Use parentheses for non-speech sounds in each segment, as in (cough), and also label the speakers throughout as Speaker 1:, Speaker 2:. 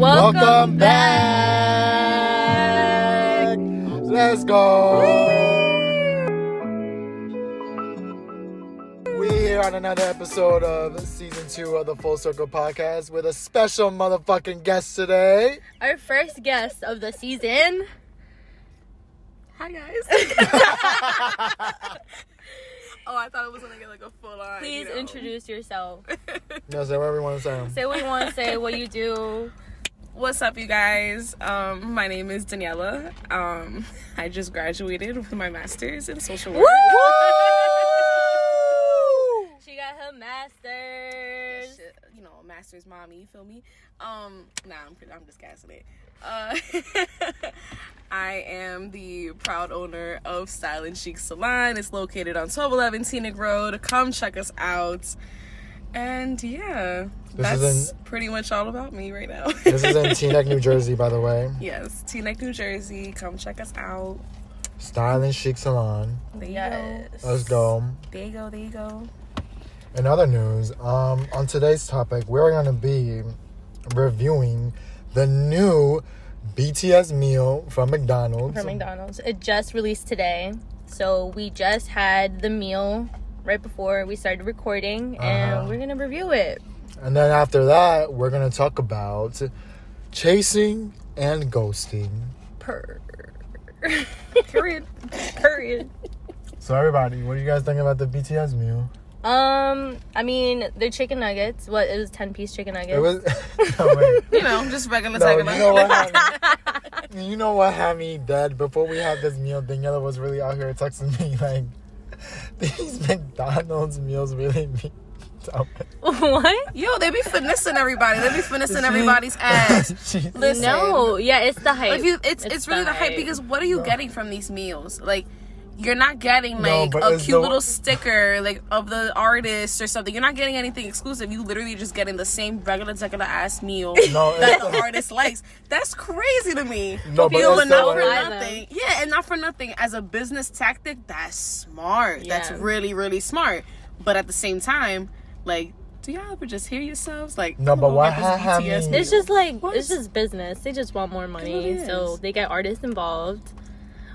Speaker 1: Welcome, back. Let's go. We're here on another episode of season two of the Full Circle Podcast with a special motherfucking guest today.
Speaker 2: Our first guest of the season.
Speaker 3: Hi guys. (laughs) (laughs) oh, I thought it was gonna get like a full on.
Speaker 2: Please
Speaker 3: you know.
Speaker 2: introduce yourself. (laughs)
Speaker 1: No, say whatever you want to say.
Speaker 2: Say what you want to say, what you do.
Speaker 3: What's up, you guys? Um, my name is Daniella. Um, I just graduated with my master's in social work. (laughs)
Speaker 2: She got her master's.
Speaker 3: Shit, You know, master's mommy. You feel me? Um, nah, I'm pretty, I'm just gassing it. Uh, (laughs) I am the proud owner of Style and Chic Salon. It's located on 1211 Teaneck Road. Come check us out. And yeah,
Speaker 1: This
Speaker 3: that's
Speaker 1: is
Speaker 3: pretty much all about me right now. (laughs)
Speaker 1: This is in (laughs) Teaneck, New Jersey, by the way.
Speaker 3: yes, Teaneck, New Jersey. Come check us out.
Speaker 1: Style and Chic Salon.
Speaker 3: There you
Speaker 2: Yes.
Speaker 1: Let's go.
Speaker 3: go. There you go. There you go.
Speaker 1: In other news, um, on today's topic, we're going to be reviewing the new BTS meal from McDonald's.
Speaker 2: From McDonald's. It just released today. So we just had the meal right before we started recording
Speaker 1: Uh-huh.
Speaker 2: and we're going to review it.
Speaker 1: And then after that, we're going to talk about chasing and ghosting.
Speaker 2: Per. (laughs)
Speaker 3: Period.
Speaker 2: Period.
Speaker 1: So, everybody, what do you guys think about the BTS meal?
Speaker 2: Um, I mean, they're chicken nuggets. What it was, ten piece chicken nuggets.
Speaker 1: It was. (laughs) no. (laughs)
Speaker 3: You know, just regular
Speaker 1: No,
Speaker 3: type
Speaker 1: you know what had me, you know what had me dead? Before we had this meal, Daniella was really out here texting me like, these McDonald's meals really mean
Speaker 2: what?
Speaker 3: Yo, they be finessing everybody. They be finessing everybody's (laughs) ass. Listen.
Speaker 2: No, yeah, it's the hype.
Speaker 3: If you, it's it's, really the hype because what are you
Speaker 1: No.
Speaker 3: getting from these meals? Like, you're not getting like
Speaker 1: but
Speaker 3: a cute
Speaker 1: the-
Speaker 3: little sticker like of the artist or something. You're not getting anything exclusive. You literally just getting the same regular regular ass meal (laughs)
Speaker 1: No,
Speaker 3: that
Speaker 1: it's-
Speaker 3: the artist likes. That's crazy to me.
Speaker 1: No, but
Speaker 3: People,
Speaker 1: it's
Speaker 3: not for
Speaker 2: Buy them.
Speaker 3: nothing. Yeah, and not for nothing. As a business tactic, that's smart.
Speaker 2: Yeah.
Speaker 3: That's really really smart. But at the same time, like. Do y'all ever just hear yourselves like?
Speaker 1: No, but
Speaker 3: why
Speaker 1: what
Speaker 3: get this
Speaker 1: ha- have
Speaker 3: BTS
Speaker 1: me-
Speaker 2: It's just like
Speaker 3: What?
Speaker 2: it's just business. They just want more money, so they get artists involved.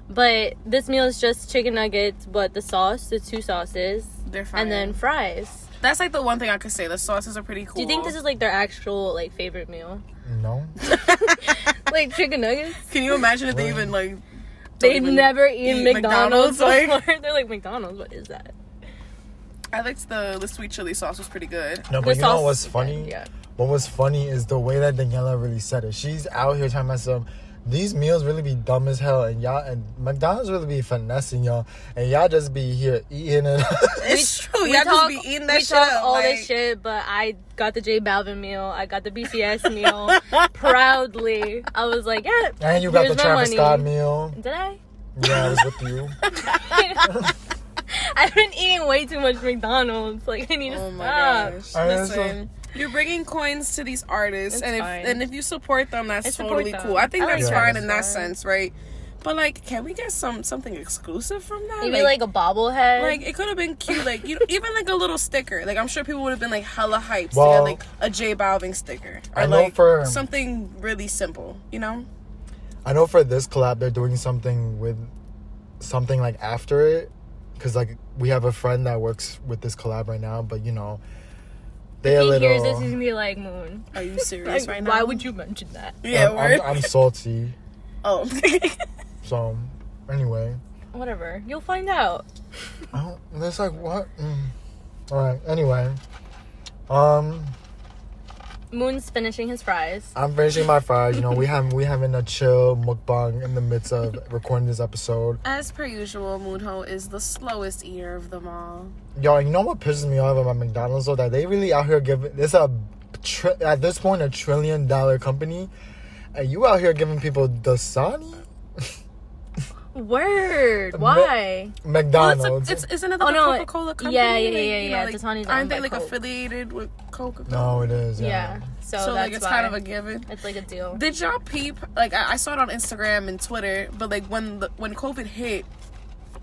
Speaker 2: But this meal is just chicken nuggets, but the sauce, the two sauces,
Speaker 3: They're fine.
Speaker 2: and then fries.
Speaker 3: That's like the one thing I could say. The sauces are pretty cool.
Speaker 2: Do you think this is like their actual like favorite meal?
Speaker 1: No. (laughs)
Speaker 2: like chicken nuggets?
Speaker 3: Can you imagine if they even like?
Speaker 2: They
Speaker 3: even
Speaker 2: never eat
Speaker 3: eat
Speaker 2: McDonald's.
Speaker 3: McDonald's, like-
Speaker 2: before. (laughs) They're like McDonald's. What is that?
Speaker 3: I liked the the sweet chili sauce was pretty good.
Speaker 1: No,
Speaker 2: The
Speaker 1: but you know
Speaker 2: sauce
Speaker 1: what's
Speaker 2: is
Speaker 1: funny?
Speaker 2: good, Yeah.
Speaker 1: What was funny is the way that Daniella really said it. She's out here telling myself, these meals really be dumb as hell, and y'all and McDonald's really be finessing y'all, and y'all just be here eating it. (laughs)
Speaker 3: It's true.
Speaker 2: We
Speaker 3: Y'all
Speaker 2: talk,
Speaker 3: just be eating that
Speaker 2: we
Speaker 3: shit
Speaker 2: talk
Speaker 3: up.
Speaker 2: all
Speaker 3: like,
Speaker 2: this shit, but I got the J Balvin meal. I got the BTS (laughs) meal proudly. I was like, yeah.
Speaker 1: and you got
Speaker 2: here's
Speaker 1: the
Speaker 2: my
Speaker 1: Travis
Speaker 2: money.
Speaker 1: Scott meal.
Speaker 2: Did I?
Speaker 1: Yeah, I was with you. (laughs)
Speaker 2: I've been eating way too much McDonald's. Like I need to
Speaker 3: Oh my
Speaker 2: stop.
Speaker 3: gosh!
Speaker 1: I mean,
Speaker 3: Listen, you're bringing coins to these artists,
Speaker 2: It's
Speaker 3: and if
Speaker 2: fine.
Speaker 3: and if you support them, that's
Speaker 2: support
Speaker 3: totally
Speaker 2: them.
Speaker 3: cool. I think
Speaker 2: I like
Speaker 3: that's
Speaker 1: that.
Speaker 3: fine in that
Speaker 2: fine.
Speaker 3: sense, right? But like, can we get some something exclusive from that?
Speaker 2: Maybe like, a bobblehead.
Speaker 3: Like it could have been cute, like you know, even like a little sticker. Like I'm sure people would have been like hella hyped to get like a J Balvin sticker or
Speaker 1: I know
Speaker 3: like
Speaker 1: for-
Speaker 3: something really simple. You know?
Speaker 1: I know for this collab they're doing something with something like after it because like we have a friend that works with this collab right now, but you know they
Speaker 2: if he
Speaker 1: little.
Speaker 2: hears this, he's gonna be like, Moon.
Speaker 3: Are you serious
Speaker 2: Like,
Speaker 3: right now?
Speaker 2: why would you mention that?
Speaker 3: Yeah,
Speaker 1: I'm. I'm, I'm salty. (laughs)
Speaker 3: oh. (laughs)
Speaker 1: So anyway,
Speaker 2: Whatever. You'll find out.
Speaker 1: I don't, it's like what? Mm. All right. Anyway, um,
Speaker 2: Moon's finishing his fries.
Speaker 1: I'm finishing my fries. You know, we have we having a chill mukbang in the midst of recording this episode.
Speaker 3: As per usual, Moonho is the slowest eater of them all.
Speaker 1: Yo, you know what pisses me off about McDonald's though? That they really out here giving it's a tri- at this point a trillion dollar company, and you out here giving people Dasani, (laughs)
Speaker 2: Word. Why?
Speaker 3: Well,
Speaker 1: McDonald's.
Speaker 3: it's, a, it's isn't it the
Speaker 2: Oh, no,
Speaker 3: Coca Cola company?
Speaker 2: yeah, yeah,
Speaker 3: Like,
Speaker 2: yeah,
Speaker 3: you
Speaker 2: yeah,
Speaker 3: know, like,
Speaker 2: Dasani's owned
Speaker 3: aren't they like
Speaker 2: Coke.
Speaker 3: affiliated with Coca Cola?
Speaker 1: no, it is.
Speaker 2: Yeah.
Speaker 1: Yeah.
Speaker 2: So,
Speaker 3: So
Speaker 2: that's
Speaker 3: like it's
Speaker 2: why.
Speaker 3: kind of a given.
Speaker 2: It's like a deal.
Speaker 3: Did y'all peep? Like I, I saw it on Instagram and Twitter, but like when the, when COVID hit,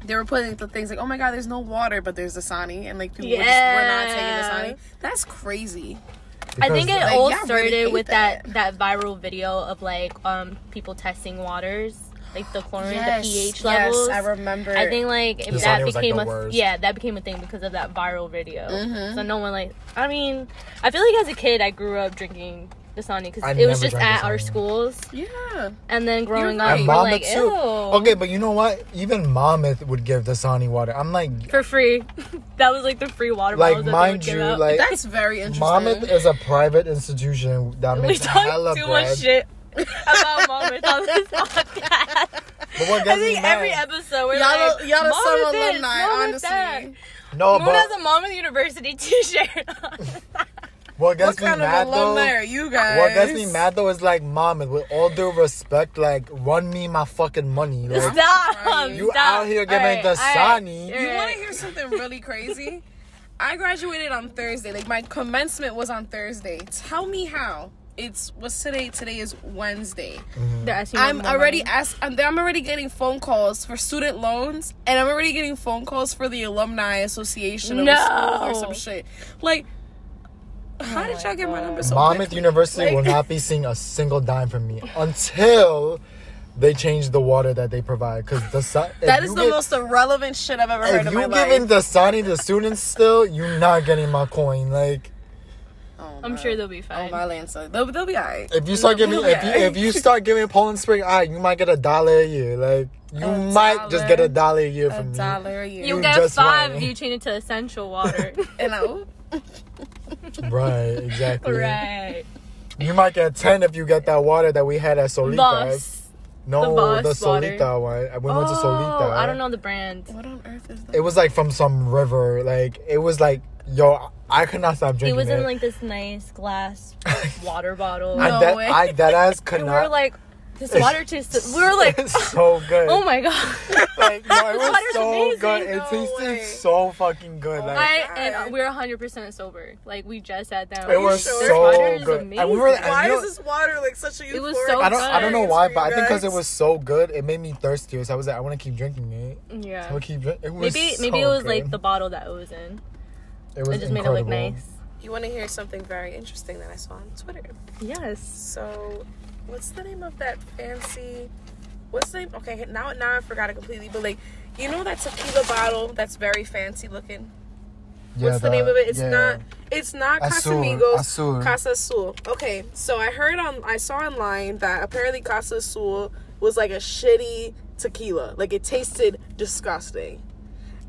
Speaker 3: they were putting the things like, "Oh my God, there's no water, but there's Dasani," and like people were, just, were not taking Dasani. That's crazy.
Speaker 2: I think it
Speaker 3: Like,
Speaker 2: all
Speaker 3: y'all really
Speaker 2: started with that.
Speaker 3: that.
Speaker 2: that viral video of like um people testing waters, like the chlorine,
Speaker 3: Yes,
Speaker 2: the pH
Speaker 3: yes,
Speaker 2: levels.
Speaker 3: I remember.
Speaker 2: I think like if
Speaker 1: Dasani
Speaker 2: that
Speaker 1: was, like,
Speaker 2: became
Speaker 1: the
Speaker 2: a
Speaker 1: worst.
Speaker 2: yeah that became a thing because of that viral video.
Speaker 3: Mm-hmm.
Speaker 2: So no one like I mean I feel like as a kid I grew up drinking Dasani because it was just
Speaker 1: drank
Speaker 2: at our schools,
Speaker 3: yeah.
Speaker 2: and then growing
Speaker 3: You're
Speaker 2: up
Speaker 3: right.
Speaker 1: And
Speaker 2: we're like
Speaker 1: too.
Speaker 2: ew.
Speaker 1: Okay, but you know what? Even Monmouth would give Dasani water. I'm like,
Speaker 2: for free. (laughs) that was like the free water
Speaker 1: like
Speaker 2: that
Speaker 1: mind
Speaker 2: they would give
Speaker 1: you,
Speaker 2: out.
Speaker 1: like
Speaker 3: That's very interesting.
Speaker 1: Monmouth is a private institution that (laughs)
Speaker 2: we
Speaker 1: makes hella
Speaker 2: talk too
Speaker 1: bread.
Speaker 2: much shit about Monmouth on this (laughs) podcast.
Speaker 1: But what
Speaker 2: I
Speaker 1: gets me
Speaker 2: think
Speaker 1: mad?
Speaker 2: every episode we're
Speaker 3: y'all,
Speaker 2: like,
Speaker 3: y'all are some
Speaker 2: this,
Speaker 3: alumni,
Speaker 2: Monmouth that.
Speaker 3: honestly.
Speaker 1: no,
Speaker 2: Moon has
Speaker 1: but
Speaker 2: a Monmouth University T-shirt. on.
Speaker 1: what gets
Speaker 3: What
Speaker 1: me
Speaker 3: kind of
Speaker 1: mad
Speaker 3: alumni
Speaker 1: though?
Speaker 3: are you guys?
Speaker 1: What gets me mad though is like Monmouth, with all due respect, like run me my fucking money. Like
Speaker 2: Stop.
Speaker 3: Right.
Speaker 1: you
Speaker 2: stop.
Speaker 1: out here giving
Speaker 2: Alright,
Speaker 1: Dasani.
Speaker 2: alright,
Speaker 3: You want to hear something really crazy? I graduated on Thursday. Like my commencement was on Thursday. Tell me how. It's what's today? Today is Wednesday. Mm-hmm.
Speaker 2: They're asking you
Speaker 3: I'm already
Speaker 2: money.
Speaker 3: asked. I'm, I'm already getting phone calls for student loans, and I'm already getting phone calls for the alumni association of school or
Speaker 2: No.
Speaker 3: some shit. Like, oh how did y'all get my
Speaker 2: God.
Speaker 3: number so
Speaker 1: Monmouth
Speaker 3: quickly?
Speaker 1: University will not be seeing a single dime from me until they change the water that they provide. Because the su- if
Speaker 3: That is the
Speaker 1: get-
Speaker 3: most irrelevant shit I've ever heard
Speaker 1: If
Speaker 3: in my
Speaker 1: you
Speaker 3: life.
Speaker 1: giving Dasani to students still, you're not getting my coin. Like
Speaker 3: Oh, Oh,
Speaker 2: I'm
Speaker 3: my-
Speaker 2: sure they'll be
Speaker 3: Oh
Speaker 2: fine.
Speaker 3: my Lancer, they'll, they'll be alright.
Speaker 1: if you start giving, if you if you start giving Poland Spring, alright, you might get a dollar a year. Like you
Speaker 3: A
Speaker 1: might just get a dollar a year from me.
Speaker 3: dollar a year.
Speaker 2: you
Speaker 1: You
Speaker 2: get
Speaker 1: just
Speaker 2: five.
Speaker 1: went.
Speaker 2: You change it to Essentia water. (laughs)
Speaker 3: and I, oop.
Speaker 1: Right, exactly.
Speaker 2: right.
Speaker 1: You might get ten if you get that water that we had at Solita.
Speaker 2: Voss.
Speaker 1: No,
Speaker 2: the
Speaker 1: the,
Speaker 2: Boss water.
Speaker 1: Solita one. We went to
Speaker 2: Oh,
Speaker 1: Solita.
Speaker 2: I don't know the brand.
Speaker 3: what on earth is that?
Speaker 1: It was like from some river. Like it was like, yo, I could not stop drinking.
Speaker 2: It
Speaker 1: drinking
Speaker 2: was
Speaker 1: it.
Speaker 2: in like this nice glass (laughs) water bottle.
Speaker 1: I,
Speaker 3: No
Speaker 1: that,
Speaker 3: way.
Speaker 1: I that ass could
Speaker 2: and we
Speaker 1: not.
Speaker 2: were like, this water tastes. We were like,
Speaker 1: it's so (laughs) good.
Speaker 2: oh my god.
Speaker 1: like, no, it (laughs)
Speaker 2: This
Speaker 1: was
Speaker 2: water's
Speaker 1: so
Speaker 2: amazing.
Speaker 1: good. It
Speaker 3: No
Speaker 1: tasted
Speaker 3: way.
Speaker 1: so fucking good.
Speaker 3: Oh
Speaker 1: Like
Speaker 2: I and we were 100 percent sober. Like we just sat down.
Speaker 1: it was
Speaker 3: sure?
Speaker 1: So good.
Speaker 2: amazing.
Speaker 1: And we were. and
Speaker 3: Why
Speaker 1: you
Speaker 3: is this water like such a
Speaker 2: It was so
Speaker 1: I don't. I don't know why, but I think because it was so good, it made me thirsty. So I was like, I want to keep drinking it.
Speaker 2: yeah.
Speaker 1: I would keep drinking. It was
Speaker 2: Maybe
Speaker 1: so
Speaker 2: maybe it was
Speaker 1: good.
Speaker 2: like the bottle that it was in.
Speaker 1: It was
Speaker 2: It just made it look nice.
Speaker 3: You want to hear something very interesting that I saw on Twitter?
Speaker 2: Yes.
Speaker 3: So, what's the name of that fancy? What's the name? Okay, now now I forgot it completely. But like, you know that tequila bottle that's very fancy looking.
Speaker 1: Yeah,
Speaker 3: What's the, name of it? It's
Speaker 1: yeah.
Speaker 3: not. It's not
Speaker 1: Azul,
Speaker 3: Casamigos.
Speaker 1: Azul.
Speaker 3: Casa Azul. Okay, so I heard on. I saw online that apparently Casa Azul was like a shitty tequila. Like it tasted disgusting.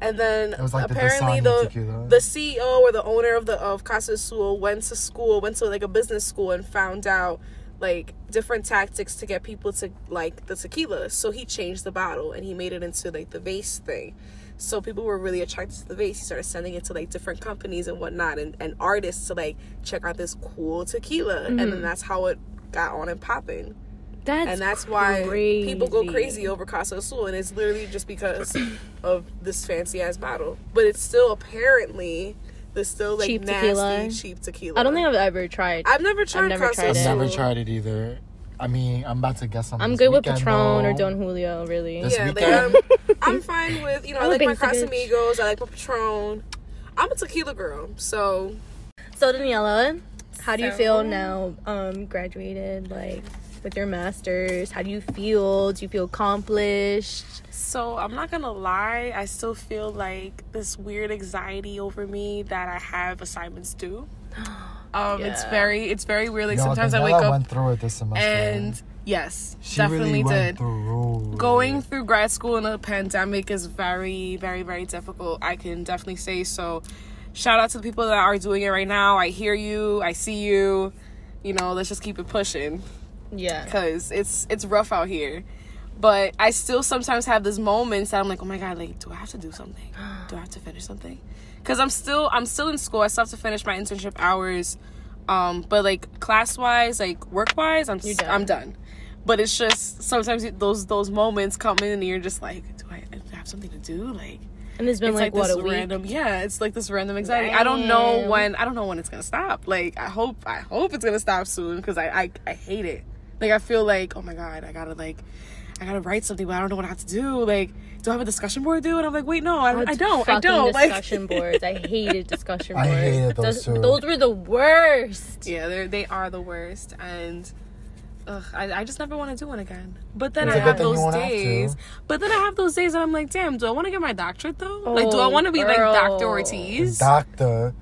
Speaker 3: And then
Speaker 1: It was like
Speaker 3: apparently
Speaker 1: Dasani
Speaker 3: the the CEO or the owner of the of Casa Azul went to school, went to like a business school, and found out like different tactics to get people to like the tequila. So he changed the bottle and he made it into like the vase thing. So people were really attracted to the vase. He started sending it to like different companies and whatnot and, and artists to like check out this cool tequila. And then mm. that's how it got on and popping.
Speaker 2: That's
Speaker 3: And that's why
Speaker 2: crazy.
Speaker 3: people go crazy over Casa Azul. And it's literally just because (coughs) of this fancy ass bottle. But it's still apparently the still like
Speaker 2: Cheap
Speaker 3: nasty
Speaker 2: tequila.
Speaker 3: cheap tequila.
Speaker 2: I don't think I've ever tried.
Speaker 3: I've never tried
Speaker 2: never
Speaker 3: Casa
Speaker 2: tried
Speaker 1: I've
Speaker 2: it.
Speaker 3: Azul.
Speaker 1: never tried it either. I mean, I'm about to get some.
Speaker 2: I'm
Speaker 1: this
Speaker 2: good with
Speaker 1: weekend,
Speaker 2: Patron or. Don Julio, really.
Speaker 1: This
Speaker 3: yeah, like. I'm, I'm (laughs) fine with you know I
Speaker 2: I'm
Speaker 3: like my
Speaker 2: basic bitch.
Speaker 3: Casamigos, I like my Patron. I'm a tequila girl, so
Speaker 2: So Daniella, how do you
Speaker 3: So-
Speaker 2: feel now? Um, graduated like with your masters. How do you feel? Do you feel accomplished?
Speaker 3: so I'm not gonna lie, I still feel like this weird anxiety over me that I have assignments due. (gasps) Um, it's very it's very weird. Like
Speaker 1: Yo,
Speaker 3: sometimes I wake up
Speaker 1: went through it this semester.
Speaker 3: and yes,
Speaker 1: she
Speaker 3: definitely
Speaker 1: really went
Speaker 3: did.
Speaker 1: through.
Speaker 3: going through grad school in a pandemic is very very very difficult i can definitely say so shout out to the people that are doing it right now i hear you i see you you know let's just keep it pushing
Speaker 2: Yeah.
Speaker 3: because it's it's rough out here. But i still sometimes have these moments that i'm like oh my god like do i have to do something? (gasps) Do i have to finish something? Because i'm still i'm still in school. I still have to finish my internship hours. Um but like class wise like work wise i'm
Speaker 2: done.
Speaker 3: i'm done. but it's just sometimes those those moments come in and you're just like do i have something to do? Like
Speaker 2: And it's been
Speaker 3: it's
Speaker 2: like,
Speaker 3: like,
Speaker 2: what
Speaker 3: this
Speaker 2: a week.
Speaker 3: random yeah it's like this random anxiety. I don't know when i don't know when it's gonna stop. Like i hope i hope it's gonna stop soon because I, I i hate it like i feel like oh my god i gotta like I gotta write something, but I don't know what I have to do. Like, do I have a discussion board, dude? And I'm like, wait, no, I, I don't. I don't.
Speaker 2: Discussion
Speaker 3: Like, (laughs)
Speaker 2: boards. I hated discussion boards.
Speaker 1: I hated those too.
Speaker 2: Those were the worst.
Speaker 3: yeah, they they are the worst, and. Ugh, I, I just never want to do one again. But then
Speaker 1: It's
Speaker 3: I
Speaker 2: a
Speaker 3: have
Speaker 2: good thing
Speaker 1: you
Speaker 3: those
Speaker 1: won't have
Speaker 3: days. But then I have those days that I'm like, damn, do I want to get my doctorate though? like, do I
Speaker 2: Oh,
Speaker 3: want to be like. Dr. Ortiz?
Speaker 1: Doctor.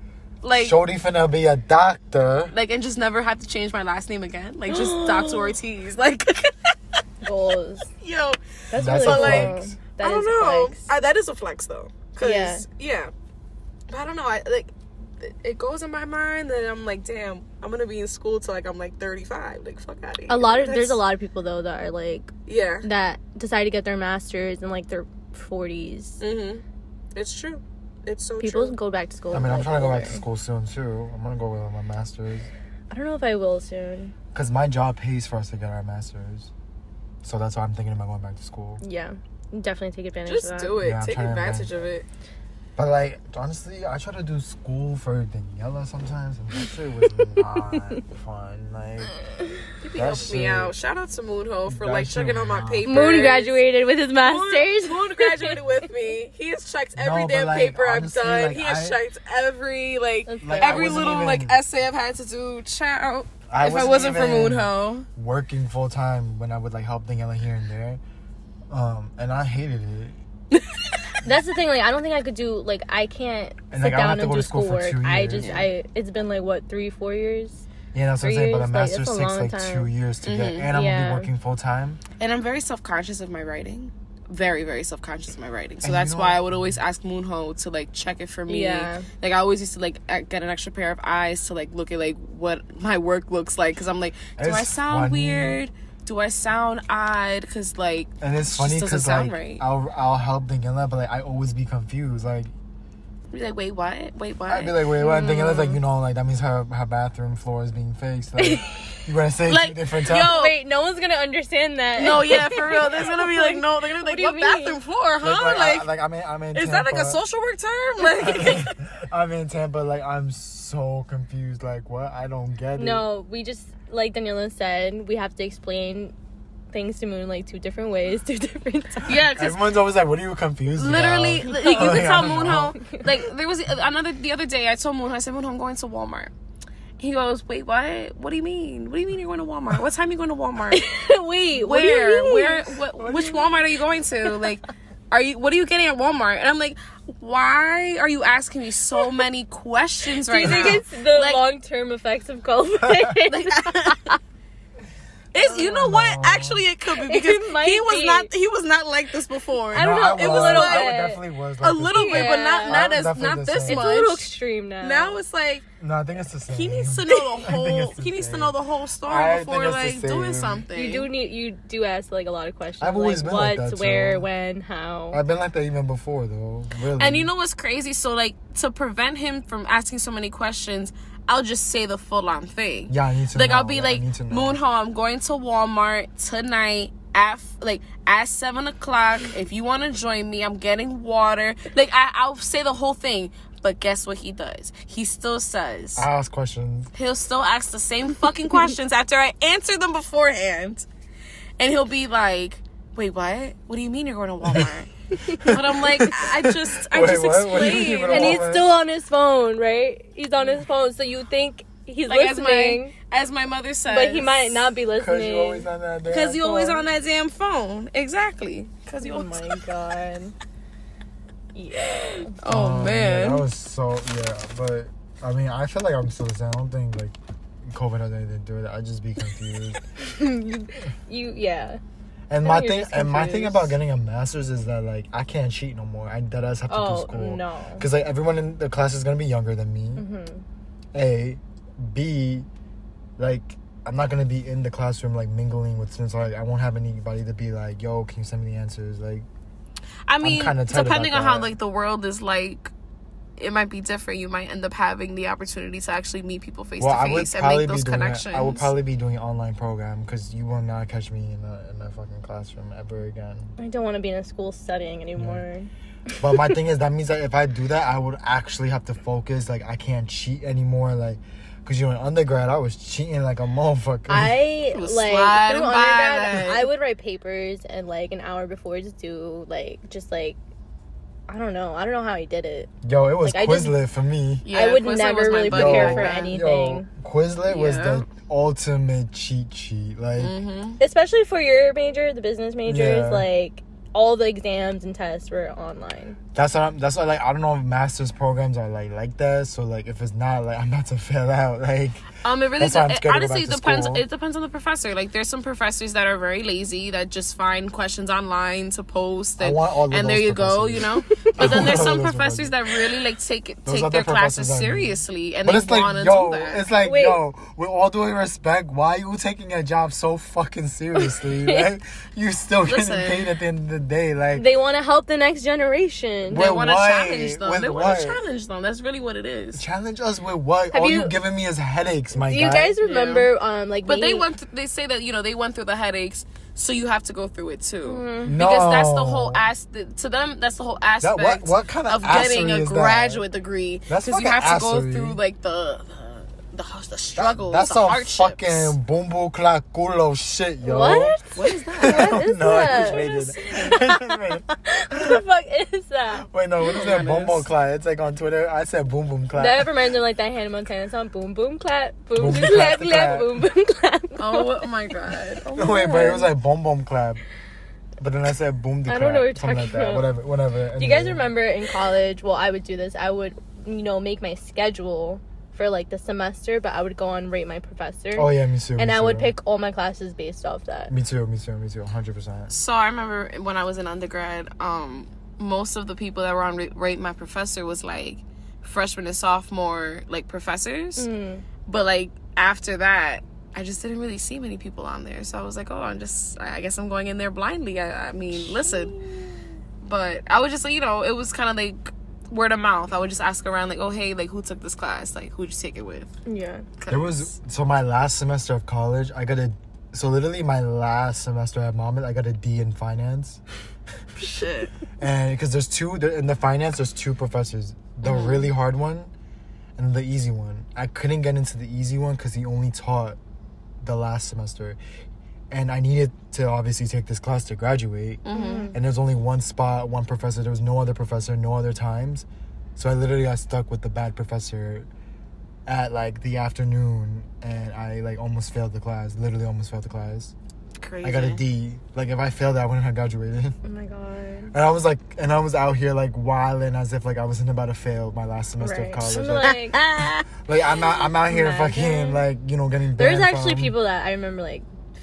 Speaker 3: Like,
Speaker 1: Shorty finna be a doctor.
Speaker 3: like, and just never have to change my last name again? Like, just (gasps) Dr. Ortiz. Like, (laughs)
Speaker 2: Goals.
Speaker 3: yo,
Speaker 2: That's,
Speaker 1: That's
Speaker 2: really
Speaker 3: a
Speaker 2: cool.
Speaker 1: flex.
Speaker 2: That
Speaker 3: I don't know. I, that is a flex though. Cause
Speaker 2: Yeah.
Speaker 3: yeah. But I don't know. I like it- it goes in my mind that I'm like, damn, I'm gonna be in school till like I'm like 35. Like fuck out of here.
Speaker 2: A lot of
Speaker 3: That's-
Speaker 2: there's a lot of people though that are like
Speaker 3: Yeah.
Speaker 2: that decide to get their masters in like their 40s.
Speaker 3: Mhm. It's true. It's so
Speaker 2: People
Speaker 3: true.
Speaker 2: go back to school.
Speaker 1: I mean, I'm
Speaker 2: like,
Speaker 1: trying to go back to school soon too. I'm gonna go with my master's.
Speaker 2: I don't know if I will soon.
Speaker 1: Cause my job pays for us to get our masters. So that's why I'm thinking about going back to school.
Speaker 2: Yeah, definitely take advantage
Speaker 3: Just
Speaker 2: of that.
Speaker 3: Just do it.
Speaker 1: Yeah,
Speaker 3: Take advantage of it.
Speaker 1: But like honestly, I try to do school for Daniella sometimes, and that shit was not (laughs) fun. Like
Speaker 3: You be
Speaker 1: That
Speaker 3: helping me out. Shout out to Moonho for like
Speaker 1: shit
Speaker 3: checking on my
Speaker 1: was-
Speaker 3: papers.
Speaker 2: Moon graduated with his masters.
Speaker 3: Moon, Moon graduated (laughs) with me. He has checked every
Speaker 1: No,
Speaker 3: damn
Speaker 1: like,
Speaker 3: paper
Speaker 1: honestly,
Speaker 3: I've done.
Speaker 1: like,
Speaker 3: he has
Speaker 1: I-
Speaker 3: checked every like
Speaker 1: Like,
Speaker 3: every little
Speaker 1: even-
Speaker 3: like essay I've had to do. Child,
Speaker 1: I
Speaker 3: if I wasn't for
Speaker 1: even
Speaker 3: Moonho,
Speaker 1: working full time when I would like help Daniella here and there, um, and I hated it. (laughs)
Speaker 2: That's the thing. Like, I don't think I could do. Like, I can't
Speaker 1: And,
Speaker 2: sit
Speaker 1: like, I
Speaker 2: down and do
Speaker 1: to school for
Speaker 2: schoolwork. I just,
Speaker 3: Yeah.
Speaker 2: I. It's been like what three, four years.
Speaker 1: Yeah, that's what I'm saying. But a
Speaker 2: years, like,
Speaker 1: master's
Speaker 2: a
Speaker 1: takes like
Speaker 2: time.
Speaker 1: two years to get,
Speaker 3: Mhm.
Speaker 1: and I'm gonna be working full time.
Speaker 3: and I'm very self conscious of my writing. Very, very self conscious of my writing. So
Speaker 1: And you
Speaker 3: that's
Speaker 1: know-
Speaker 3: why I would always ask Moonho to like check it for me.
Speaker 2: Yeah.
Speaker 3: Like I always used to like get an extra pair of eyes to like look at like what my work looks like because I'm like, do I sound
Speaker 1: funny.
Speaker 3: weird? Do I sound odd? Because like
Speaker 1: And it's
Speaker 3: Just
Speaker 1: funny
Speaker 3: doesn't
Speaker 1: because
Speaker 3: sound
Speaker 1: like
Speaker 3: right.
Speaker 1: I'll I'll help Daniella, but like I always be confused. Like
Speaker 3: be like, wait, what? Wait, what?
Speaker 1: I'd be like, wait, what? And Daniella's
Speaker 3: Mm.
Speaker 1: like, you know, like that means her her bathroom floor is being fixed. Like (laughs) you're gonna say
Speaker 3: Like,
Speaker 1: two different
Speaker 3: yo,
Speaker 1: times.
Speaker 2: Wait, no one's gonna understand that.
Speaker 3: no, yeah, for (laughs) real. There's gonna be like, no, they're gonna be like,
Speaker 2: What
Speaker 3: what, bathroom floor, huh?
Speaker 1: Like,
Speaker 3: Like,
Speaker 1: like, I, like I'm in, I'm in
Speaker 3: is that like a social work term? (laughs) Like,
Speaker 1: I'm in Tampa. Like I'm so confused. Like what? I don't get it.
Speaker 2: No, we just like Daniella said, we have to explain things to Moon like two different ways, two (laughs) different times.
Speaker 3: yeah, because
Speaker 1: Everyone's always like, "What are you confused?"
Speaker 3: literally, (laughs)
Speaker 1: about?
Speaker 3: you, you can
Speaker 1: I
Speaker 3: tell Moon
Speaker 1: how.
Speaker 3: Like, there was another the other day. I told Moonho, I said, "Moon, I'm going to Walmart. He goes, wait, what? What do you mean? What do you mean you're going to Walmart? What time are you going to Walmart? (laughs)
Speaker 2: Wait, what do you
Speaker 3: Where?
Speaker 2: mean?
Speaker 3: Where? What, which Walmart are you going to? Like, are you? What are you getting at Walmart? And I'm like, why are you asking me so (laughs) many questions right
Speaker 2: Do
Speaker 3: right
Speaker 2: you
Speaker 3: now?
Speaker 2: think it's the
Speaker 3: Like-
Speaker 2: long term effects of COVID? (laughs) (laughs)
Speaker 3: It's, you know what? Actually, it could be (laughs) because he was
Speaker 2: be.
Speaker 3: not he was not like this before.
Speaker 2: I don't
Speaker 1: No,
Speaker 2: know,
Speaker 3: it was
Speaker 1: I
Speaker 3: like-
Speaker 1: I definitely was like
Speaker 3: a little
Speaker 1: before.
Speaker 3: bit, but not not as not this
Speaker 1: same.
Speaker 2: it's a little extreme now.
Speaker 3: Now it's like
Speaker 1: No, I think it's the same.
Speaker 3: he needs to (laughs) know the whole.
Speaker 1: the
Speaker 3: He needs to know the whole story
Speaker 1: I
Speaker 3: before like doing something.
Speaker 2: you do need you do ask like a lot of questions.
Speaker 1: I've always
Speaker 2: like,
Speaker 1: been like
Speaker 2: what,
Speaker 1: that,
Speaker 2: where,
Speaker 1: too.
Speaker 2: when, how.
Speaker 1: I've been like that even before, though. Really.
Speaker 3: And you know what's crazy? So like to prevent him from asking so many questions, I'll just say the full on thing.
Speaker 1: Yeah, I need to.
Speaker 3: like
Speaker 1: know.
Speaker 3: I'll be like
Speaker 1: to.
Speaker 3: Moonho, I'm going to Walmart tonight at like at seven o'clock. If you want to join me, I'm getting water. Like I, I'll say the whole thing. But guess what he does? He still says
Speaker 1: I ask questions.
Speaker 3: he'll still ask the same fucking questions after I answer them beforehand, and he'll be like, "Wait, what? What do you mean you're going to Walmart?" (laughs) but I'm like, I just, I
Speaker 1: Wait,
Speaker 3: just
Speaker 1: what? What do you mean you're
Speaker 3: explained.
Speaker 1: gonna
Speaker 2: and he's still on his phone, right? He's on his phone, so you think he's
Speaker 3: Like as
Speaker 2: listening,
Speaker 3: my as my mother says,
Speaker 2: but he might not be
Speaker 1: Because
Speaker 2: listening.
Speaker 1: you always on that. damn
Speaker 3: Because you always
Speaker 1: phone.
Speaker 3: on that damn phone. Exactly. Because you.
Speaker 2: Oh my god. Yeah.
Speaker 3: Oh,
Speaker 1: oh yeah,
Speaker 3: man.
Speaker 1: that was so yeah, but I mean, I feel like I'm still the same. I don't think like COVID has anything to do with it. I just be confused. (laughs)
Speaker 2: you, you, yeah.
Speaker 1: And my thing, and my thing about getting a master's is that like I can't cheat no more. I dead ass have to do
Speaker 2: Oh
Speaker 1: school.
Speaker 2: no.
Speaker 1: Because like everyone in the class is gonna be younger than me.
Speaker 2: hmm
Speaker 1: A, B, like I'm not gonna be in the classroom like mingling with students. Like I won't have anybody to be like, "Yo, can you send me the answers?" Like
Speaker 3: I mean, depending
Speaker 1: about
Speaker 3: on how like the world is like, it might be different. You might end up having the opportunity to actually meet people face
Speaker 1: well,
Speaker 3: to face and
Speaker 1: probably
Speaker 3: make
Speaker 1: be
Speaker 3: those
Speaker 1: doing.
Speaker 3: connections.
Speaker 1: A, I would probably be doing an online program because you will not catch me in a in a fucking classroom ever again.
Speaker 2: I don't want to be in a school studying anymore.
Speaker 1: But my thing is that (laughs) means that if I do that, I would actually have to focus. Like I can't cheat anymore. Like, Cause you know, in undergrad, I was cheating like a motherfucker.
Speaker 2: I (laughs) like through undergrad.
Speaker 3: that.
Speaker 2: I would write papers and like an hour before just do like just like I don't know. I don't know how he did it.
Speaker 1: Yo, it was
Speaker 2: Like, I just-
Speaker 1: Quizlet for me.
Speaker 3: Yeah,
Speaker 2: I would
Speaker 3: Quizlet
Speaker 2: never really prepare
Speaker 3: back
Speaker 2: for
Speaker 3: then.
Speaker 2: anything.
Speaker 1: Yo, Quizlet was the ultimate cheat sheet. Like,
Speaker 3: Mm-hmm.
Speaker 2: Especially for your major, the business majors,
Speaker 1: Yeah.
Speaker 2: like all the exams and tests were online.
Speaker 1: That's what I'm, that's why like I don't know if master's programs are like like that. So like if it's not like I'm about to (laughs) fail out. Like
Speaker 3: Um, it really
Speaker 1: That's why
Speaker 3: de-
Speaker 1: scared
Speaker 3: honestly
Speaker 1: back to
Speaker 3: depends.
Speaker 1: school.
Speaker 3: It depends on the professor. Like there's some professors that are very lazy that just find questions online to post,
Speaker 1: I
Speaker 3: and,
Speaker 1: want all of
Speaker 3: and there
Speaker 1: those
Speaker 3: you go. You know. (laughs) But then there's some
Speaker 1: of those
Speaker 3: professors that really like take
Speaker 1: Those
Speaker 3: take their classes
Speaker 1: professors I mean.
Speaker 3: seriously, and
Speaker 1: but
Speaker 3: they
Speaker 1: it's like
Speaker 3: want to
Speaker 1: yo,
Speaker 3: do that.
Speaker 1: it's like
Speaker 2: Wait.
Speaker 1: yo. With all due respect, why are you taking your job so fucking seriously? (laughs) like you still getting
Speaker 3: Listen.
Speaker 1: paid at the end of the day. Like
Speaker 2: They want to help the next generation.
Speaker 3: They
Speaker 1: With
Speaker 3: want to challenge them.
Speaker 1: With
Speaker 3: they want to challenge them. That's really what it is.
Speaker 1: challenge us with what?
Speaker 2: Have
Speaker 1: all you,
Speaker 2: you-
Speaker 1: giving me is headaches, my
Speaker 2: Do
Speaker 1: guy.
Speaker 2: you guys remember um like
Speaker 3: But they
Speaker 2: being-
Speaker 3: went. Th- they say that you know they went through the headaches, so you have to go through it too.
Speaker 2: Mm-hmm.
Speaker 1: no.
Speaker 3: Because that's the whole as to them. That's the whole
Speaker 1: That-
Speaker 3: aspect
Speaker 1: what- what kind of
Speaker 3: of getting a
Speaker 1: is that?
Speaker 3: graduate degree.
Speaker 1: That's
Speaker 3: Because you
Speaker 1: fucking
Speaker 3: have to go through like the the, the, the struggles,
Speaker 1: That's
Speaker 3: the
Speaker 1: some
Speaker 3: hardships.
Speaker 1: fucking boom boom clap culo shit, yo.
Speaker 2: What? (laughs)
Speaker 3: What is that?
Speaker 2: What is
Speaker 1: no, I
Speaker 2: that?
Speaker 1: just made it. (laughs) (laughs) I just made it.
Speaker 2: what the fuck is that?
Speaker 1: Wait, no, what is that? Boom boom clap. It's like on Twitter. I said boom boom clap.
Speaker 2: That reminds me of like that Hannah Montana song, boom boom clap, boom
Speaker 1: Boom,
Speaker 2: boom
Speaker 1: clap,
Speaker 2: clap clap,
Speaker 1: clap.
Speaker 2: boom boom clap.
Speaker 3: Oh, oh my god! Oh my
Speaker 1: Wait, but it was like boom boom clap. But then I said boom de
Speaker 2: I
Speaker 1: clap.
Speaker 2: don't know what you're
Speaker 1: something like
Speaker 2: talking
Speaker 1: that.
Speaker 2: about.
Speaker 1: Whatever, whatever.
Speaker 2: Do you guys remember in college? Well, I would do this. I would, you know, make my schedule for like the semester, but I would go on rate my professor,
Speaker 1: Oh yeah, me too.
Speaker 2: and
Speaker 1: me
Speaker 2: I would pick all my classes based off that.
Speaker 1: Me too. Me too. Me too. Hundred percent.
Speaker 3: So I remember when I was in undergrad, um, most of the people that were on rate my professor was like freshman and sophomore like professors,
Speaker 2: Mm.
Speaker 3: but like after that. I just didn't really see many people on there, so I was like, "Oh, I'm just. I guess I'm going in there blindly." I, I mean, listen, but I was just, you know, it was kind of like word of mouth. I would just ask around, like, "Oh, hey, like, who took this class? Like, who'd you take it with?"
Speaker 2: Yeah.
Speaker 1: There was so my last semester of college, I got a so literally my last semester at Monmouth, I got a D in finance, (laughs)
Speaker 3: shit.
Speaker 1: and because there's two in the finance, there's two professors, the
Speaker 3: Mm-hmm.
Speaker 1: really hard one, and the easy one. I couldn't get into the easy one because he only taught the last semester, and I needed to obviously take this class to graduate.
Speaker 3: Mm-hmm.
Speaker 1: And there's only one spot, one professor. There was no other professor, no other times. So I literally got stuck with the bad professor at like the afternoon, and I like almost failed the class. Literally almost failed the class.
Speaker 3: Crazy.
Speaker 1: I got a D. Like if I failed that, I wouldn't have graduated.
Speaker 2: Oh my god.
Speaker 1: And I was like, and I was out here like wilding as if like I wasn't about to fail my last semester
Speaker 2: Right.
Speaker 1: of college. Like,
Speaker 2: like, (laughs)
Speaker 1: like, I'm out, I'm out here
Speaker 2: Imagine.
Speaker 1: fucking like you know getting.
Speaker 2: there's actually
Speaker 1: from-
Speaker 2: people that I remember like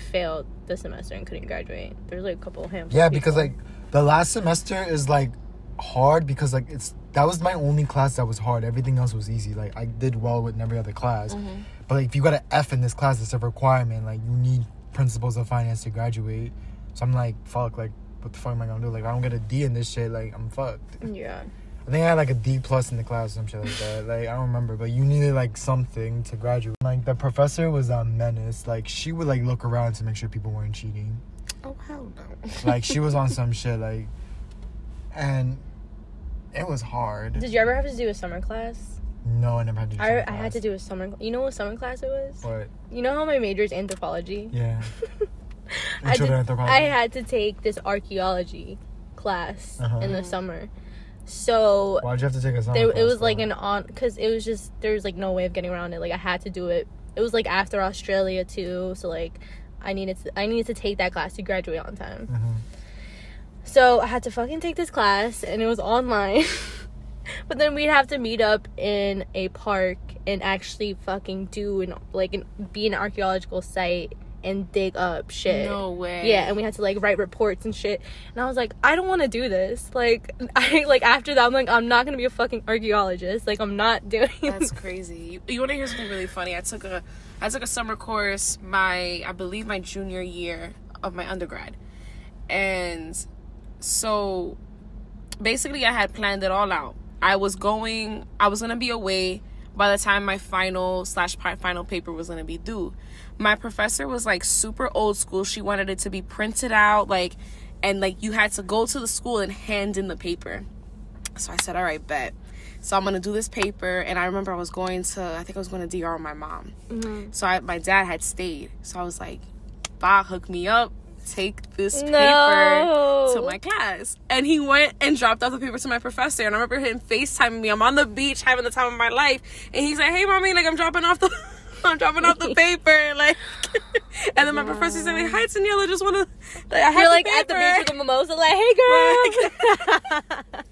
Speaker 2: failed the semester and couldn't graduate. There's like a couple handful.
Speaker 1: Yeah,
Speaker 2: of
Speaker 1: because like the last semester is like hard because like it's that was my only class that was hard. Everything else was easy. Like I did well with every other class.
Speaker 2: Mm-hmm.
Speaker 1: But like if you got an F in this class, it's a requirement. Like you need principles of finance to graduate. So I'm like, fuck, like what the fuck am I gonna do? Like I don't get a D in this shit, like I'm fucked.
Speaker 2: yeah.
Speaker 1: I think I had like a D plus in the class or some shit like that. Like I don't remember, but you needed like something to graduate. Like the professor was a menace. Like she would like look around to make sure people weren't cheating.
Speaker 3: Oh hell no. (laughs)
Speaker 1: Like she was on (laughs) some shit like, and it was hard.
Speaker 2: Did you ever have to do a summer class?
Speaker 1: No, I never had to. Do
Speaker 2: I,
Speaker 1: summer
Speaker 2: I had to do a summer. You know what summer class it was?
Speaker 1: What?
Speaker 2: You know how my major is anthropology.
Speaker 1: Yeah. (laughs)
Speaker 2: I, did-
Speaker 1: anthropology.
Speaker 2: I had to take this archaeology class
Speaker 1: Uh-huh.
Speaker 2: in the summer. So
Speaker 1: Why'd you have to take a summer
Speaker 2: there, it was like an on because it was just there was like no way of getting around it. Like I had to do it. It was like after Australia too, so like I needed to I needed to take that class to graduate on time.
Speaker 1: Mhm.
Speaker 2: So I had to fucking take this class, and it was online. (laughs) but then we'd have to meet up in a park and actually fucking do an like an, be an archaeological site and dig up shit.
Speaker 3: No way.
Speaker 2: Yeah, and we had to like write reports and shit. And I was like, I don't want to do this. Like, (laughs) I like after that, I'm like, I'm not gonna be a fucking archaeologist. Like, I'm not (laughs) doing.
Speaker 3: That's crazy. You, you want to hear something really funny? I took a I took a summer course my I believe my junior year of my undergrad, and so basically I had planned it all out. I was going. I was gonna be away by the time my final slash pi- final paper was gonna be due. My professor was like super old school. She wanted it to be printed out like, and like you had to go to the school and hand in the paper. So I said, all right, bet. So I'm gonna do this paper, and I remember I was going to, I think I was going to DR with my mom.
Speaker 2: Mm-hmm.
Speaker 3: So I, my dad had stayed, so I was like, "Bob, hook me up, take this
Speaker 2: No.
Speaker 3: paper to my class." And he went and dropped off the paper to my professor, and I remember him Facetiming me. I'm on the beach having the time of my life, and he's like, "Hey, mommy, like I'm dropping off the." I'm dropping off the (laughs) paper, like, (laughs) and then my professor said, like, "Hi, Daniella, just wanna." Like, I have
Speaker 2: You're
Speaker 3: the
Speaker 2: like at the
Speaker 3: paper."
Speaker 2: beach with a mimosa, like, hey (laughs) girl.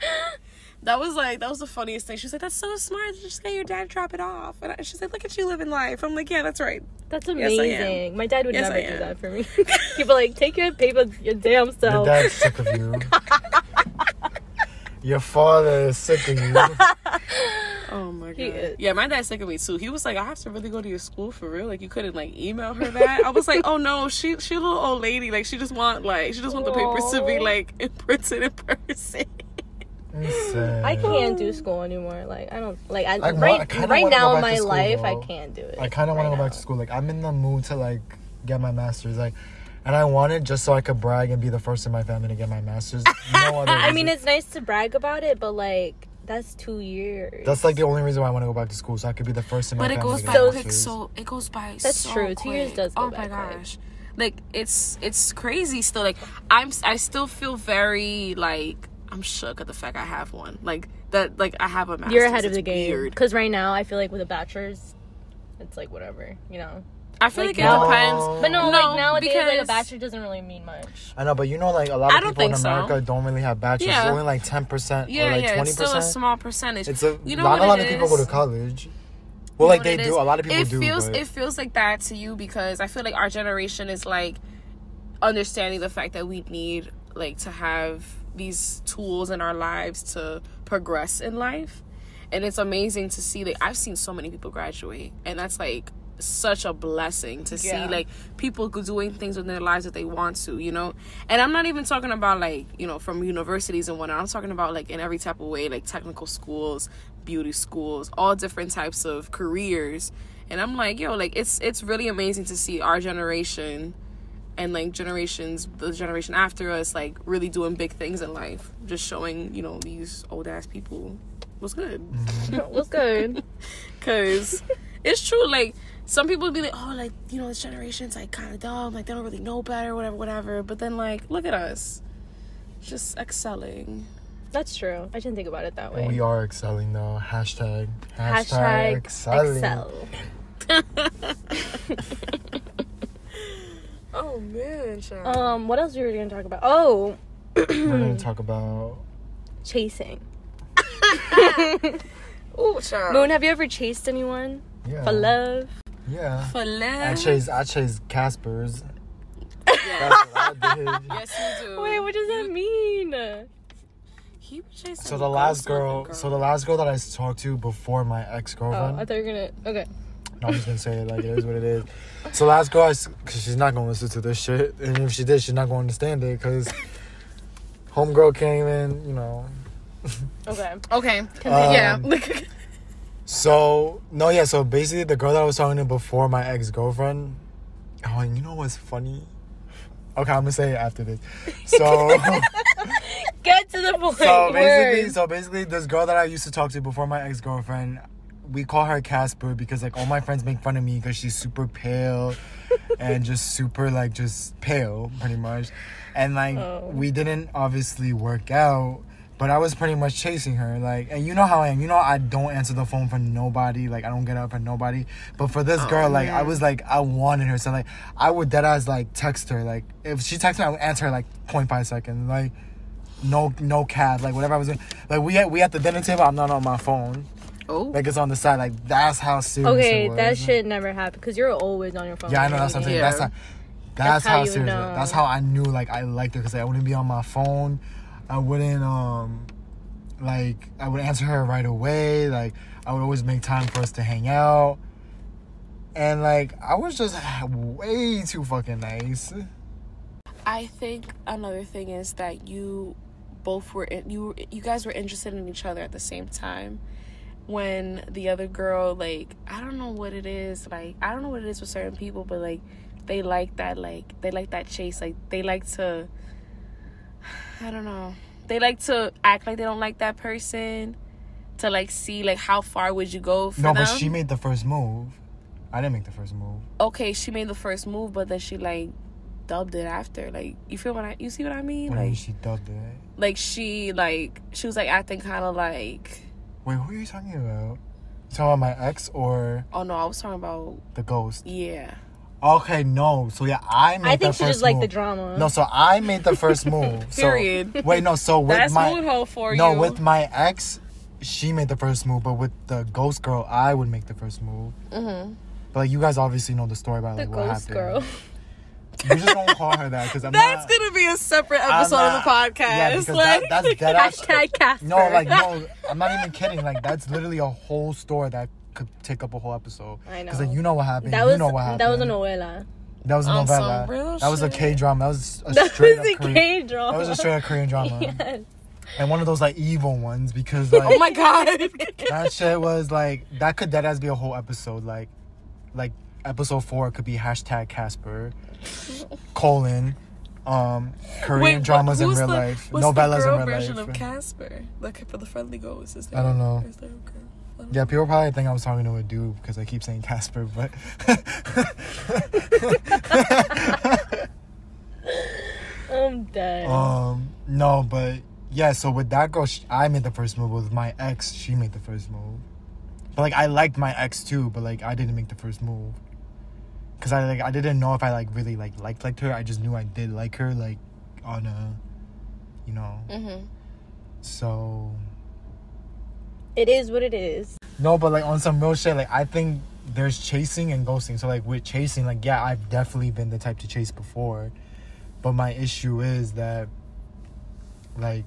Speaker 3: That was like that was the funniest thing. She's like, "That's so smart. Just get your dad to drop it off." And I- she's like, "Look at you living life." I'm like, "Yeah, that's right."
Speaker 2: That's
Speaker 3: Yes,
Speaker 2: amazing. My dad would
Speaker 3: Yes,
Speaker 2: never do that for me. People like take your paper, your damn
Speaker 1: Your
Speaker 2: self.
Speaker 1: dad's sick of you. Your father is sick of you.
Speaker 3: Oh my god.
Speaker 2: He is.
Speaker 3: Yeah, my dad's sick of me too. He was like, "I have to really go to your school for real. Like, you couldn't like email her that." I was like, "Oh no, she she a little old lady. Like, she just want like she just want the papers to be
Speaker 2: Aw.
Speaker 3: like imprinted in person." (laughs)
Speaker 2: I can't do school anymore. Like I don't like I,
Speaker 1: I wa- I
Speaker 2: right
Speaker 1: kinda
Speaker 2: right
Speaker 1: wanna go
Speaker 2: now in my
Speaker 1: school,
Speaker 2: life I can't do it.
Speaker 1: I kind of want
Speaker 2: right
Speaker 1: to go back
Speaker 2: now.
Speaker 1: to school. Like I'm in the mood to like get my master's. Like, and I want it just so I could brag and be the first in my family to get my master's. No (laughs) other.
Speaker 2: I mean, it's nice to brag about it, but like that's two years.
Speaker 1: that's like the only reason why I want to go back to school, so I could be the first in my
Speaker 3: But it
Speaker 1: family
Speaker 3: goes by
Speaker 1: get my
Speaker 3: quick. So it goes by.
Speaker 2: That's
Speaker 3: so
Speaker 2: true. Two years does go
Speaker 3: Oh
Speaker 2: by
Speaker 3: my
Speaker 2: quick.
Speaker 3: gosh. Like it's it's crazy still. Like I'm I still feel very like I'm shook at the fact I have one. Like that. Like I have a master's.
Speaker 2: You're ahead of
Speaker 3: It's
Speaker 2: the game because right now I feel like with a bachelor's, it's like whatever, you know.
Speaker 3: I feel
Speaker 2: Like
Speaker 3: like,
Speaker 2: now-
Speaker 3: it depends.
Speaker 2: But no,
Speaker 3: No,
Speaker 2: like nowadays, like a bachelor doesn't really mean much.
Speaker 1: I know, but you know, like a lot
Speaker 3: I
Speaker 1: of
Speaker 3: don't
Speaker 1: people in
Speaker 3: think so.
Speaker 1: America don't really have bachelors.
Speaker 3: Yeah.
Speaker 1: It's only like ten percent
Speaker 3: Yeah,
Speaker 1: or like
Speaker 3: yeah.
Speaker 1: twenty
Speaker 3: It's still a small percentage.
Speaker 1: It's a
Speaker 3: You know
Speaker 1: not a lot
Speaker 3: it
Speaker 1: of people go to college. Well,
Speaker 3: know
Speaker 1: like they do.
Speaker 3: is?
Speaker 1: A lot of people
Speaker 3: it
Speaker 1: do.
Speaker 3: Feels,
Speaker 1: but
Speaker 3: It feels like that to you because I feel like our generation is like understanding the fact that we need like to have these tools in our lives to progress in life. And it's amazing to see like I've seen so many people graduate and that's like such a blessing to
Speaker 2: Yeah.
Speaker 3: see like people doing things in their lives that they want to, you know. And I'm not even talking about like you know from universities and whatnot. I'm talking about like in every type of way, like technical schools, beauty schools, all different types of careers. And I'm like, yo, like it's it's really amazing to see our generation and like generations, the generation after us, like really doing big things in life. Just showing you know these old ass people what's good. Mm-hmm. (laughs)
Speaker 2: What's good? (laughs) (laughs)
Speaker 3: Cause it's true. Like some people would be like, oh, like you know, this generation's like kind of dumb. Like they don't really know better, whatever, whatever. But then like, look at us, just excelling.
Speaker 2: That's true. I didn't think about it that way.
Speaker 1: we are excelling though. Hashtag hashtag,
Speaker 2: Hashtag
Speaker 1: excelling.
Speaker 2: excel. (laughs)
Speaker 3: Oh man, child.
Speaker 2: Um, what else are we were gonna talk about? Oh,
Speaker 1: We're gonna (clears throat) talk about
Speaker 2: chasing. (laughs)
Speaker 3: oh, child.
Speaker 2: Moon, have you ever chased anyone
Speaker 1: yeah
Speaker 2: for love?
Speaker 1: Yeah.
Speaker 3: For
Speaker 1: I
Speaker 3: love.
Speaker 1: chased I chased Casper's. (laughs) That's what I did.
Speaker 3: Yes, you do.
Speaker 2: Wait, what does that mean?
Speaker 3: He was chasing
Speaker 1: So the last
Speaker 3: ghost looking
Speaker 1: girl, so the last girl that I talked to before my ex girlfriend.
Speaker 2: Oh, I thought you were gonna. Okay.
Speaker 1: No, I'm just gonna say it like it is what it is. So last girl, cause she's not gonna listen to this shit, and if she did, she's not gonna understand it, cause homegirl came in, you know.
Speaker 2: Okay.
Speaker 3: Okay.
Speaker 1: Um,
Speaker 3: yeah. (laughs)
Speaker 1: So no, yeah. So basically, the girl that I was talking to before my ex girlfriend. Oh, and you know what's funny? Okay, I'm gonna say it after this. So, (laughs)
Speaker 2: Get to the (laughs) point.
Speaker 1: so basically,
Speaker 2: Words.
Speaker 1: so basically, this girl that I used to talk to before my ex girlfriend, we call her Casper because like all my friends make fun of me because she's super pale and just super like just pale, pretty much. And like
Speaker 2: Oh.
Speaker 1: we didn't obviously work out. But I was pretty much chasing her, like, and you know how I am. You know I don't answer the phone for nobody. Like I don't get up for nobody. But for this
Speaker 3: Oh,
Speaker 1: girl, like I was like I wanted her. So like I would dead ass like text her. Like if she texted me, I would answer her like 0.5 seconds. Like no no cap. Like whatever I was doing. Like we at we at the dinner table. I'm not on my phone.
Speaker 3: oh.
Speaker 1: Like it's on the side. Like that's how serious.
Speaker 2: Okay,
Speaker 1: it was.
Speaker 2: that shit never happened because you're always on your phone.
Speaker 1: Yeah, I know. That's what I'm saying.
Speaker 3: Yeah.
Speaker 1: That's how. That's,
Speaker 2: That's how
Speaker 1: how, serious. it
Speaker 2: know.
Speaker 1: was. That's how I knew like I liked her because I wouldn't be on my phone. I wouldn't um like I would answer her right away. Like I would always make time for us to hang out. And like I was just (sighs) way too fucking nice.
Speaker 3: I think another thing is that you both were in, you you guys were interested in each other at the same time. When the other girl, like I don't know what it is, like I don't know what it is with certain people, but like they like that, like they like that chase, like they like to. I don't know. They like to act like they don't like that person, to like see like how far would you go for
Speaker 1: no,
Speaker 3: them?
Speaker 1: but she made the first move. I didn't make the first move.
Speaker 3: okay, she made the first move, but then she like dubbed it after. Like you feel what I you see what I mean?
Speaker 1: When
Speaker 3: Like
Speaker 1: she dubbed it.
Speaker 3: like she like she was like acting kind of like
Speaker 1: Wait, who are you talking about? You talking about my ex or
Speaker 3: oh no, I was talking about
Speaker 1: the ghost?
Speaker 3: yeah.
Speaker 1: Okay, no. So yeah, I made
Speaker 2: I
Speaker 1: the
Speaker 2: think she
Speaker 1: first
Speaker 2: just like
Speaker 1: move.
Speaker 2: the drama.
Speaker 1: No, so I made the first (laughs) move. So-
Speaker 3: Period.
Speaker 1: wait, no. So with
Speaker 3: That's
Speaker 1: my
Speaker 3: mood for
Speaker 1: no,
Speaker 3: you.
Speaker 1: with my ex, she made the first move, but with the ghost girl, I would make the first move.
Speaker 3: mm-hmm.
Speaker 1: But like, you guys obviously know the story about
Speaker 2: the
Speaker 1: like what
Speaker 2: ghost
Speaker 1: happened.
Speaker 2: girl.
Speaker 1: You just don't call her that because I'm
Speaker 3: That's
Speaker 1: not.
Speaker 3: gonna be a separate episode
Speaker 1: not-
Speaker 3: of the podcast.
Speaker 1: Yeah, because
Speaker 3: like,
Speaker 1: that, that's dead (laughs) ass.
Speaker 2: Hashtag Casper.
Speaker 1: No, like no, I'm not even kidding. Like that's literally a whole story that could take up a whole episode.
Speaker 2: I know.
Speaker 1: Because like you know what happened.
Speaker 2: that
Speaker 1: you
Speaker 2: was
Speaker 1: know what happened.
Speaker 2: that was a novela.
Speaker 1: That was a
Speaker 3: On some
Speaker 1: novella.
Speaker 3: real
Speaker 1: That was a
Speaker 3: shit.
Speaker 1: Drama. That was a (laughs)
Speaker 2: That
Speaker 1: straight
Speaker 2: was a
Speaker 1: Korean,
Speaker 2: K drama.
Speaker 1: That was a straight up Korean drama. (laughs)
Speaker 2: Yes.
Speaker 1: And one of those like evil ones because like
Speaker 3: oh my god. (laughs)
Speaker 1: that shit was like that could dead as be a whole episode. Like like episode four could be hashtag Casper colon um Korean
Speaker 3: Wait,
Speaker 1: dramas in real
Speaker 3: the,
Speaker 1: life.
Speaker 3: What's
Speaker 1: Novellas
Speaker 3: the girl
Speaker 1: in real
Speaker 3: version
Speaker 1: life.
Speaker 3: of Casper? Like for the friendly ghost, is there?
Speaker 1: I don't know.
Speaker 3: Is there a girl? I don't
Speaker 1: Yeah, people probably think I was talking to a dude because I keep saying Casper, but (laughs)
Speaker 2: I'm dead.
Speaker 1: um no, but yeah. So with that girl, sh I made the first move. With my ex, she made the first move. But like I liked my ex too, but like I didn't make the first move because I like I didn't know if I like really like liked liked her. I just knew I did like her, like on a, you know.
Speaker 3: Mhm.
Speaker 1: So
Speaker 2: it is what it is.
Speaker 1: no, but like on some real shit, like I think there's chasing and ghosting. So like with chasing, like yeah, I've definitely been the type to chase before, but my issue is that, like,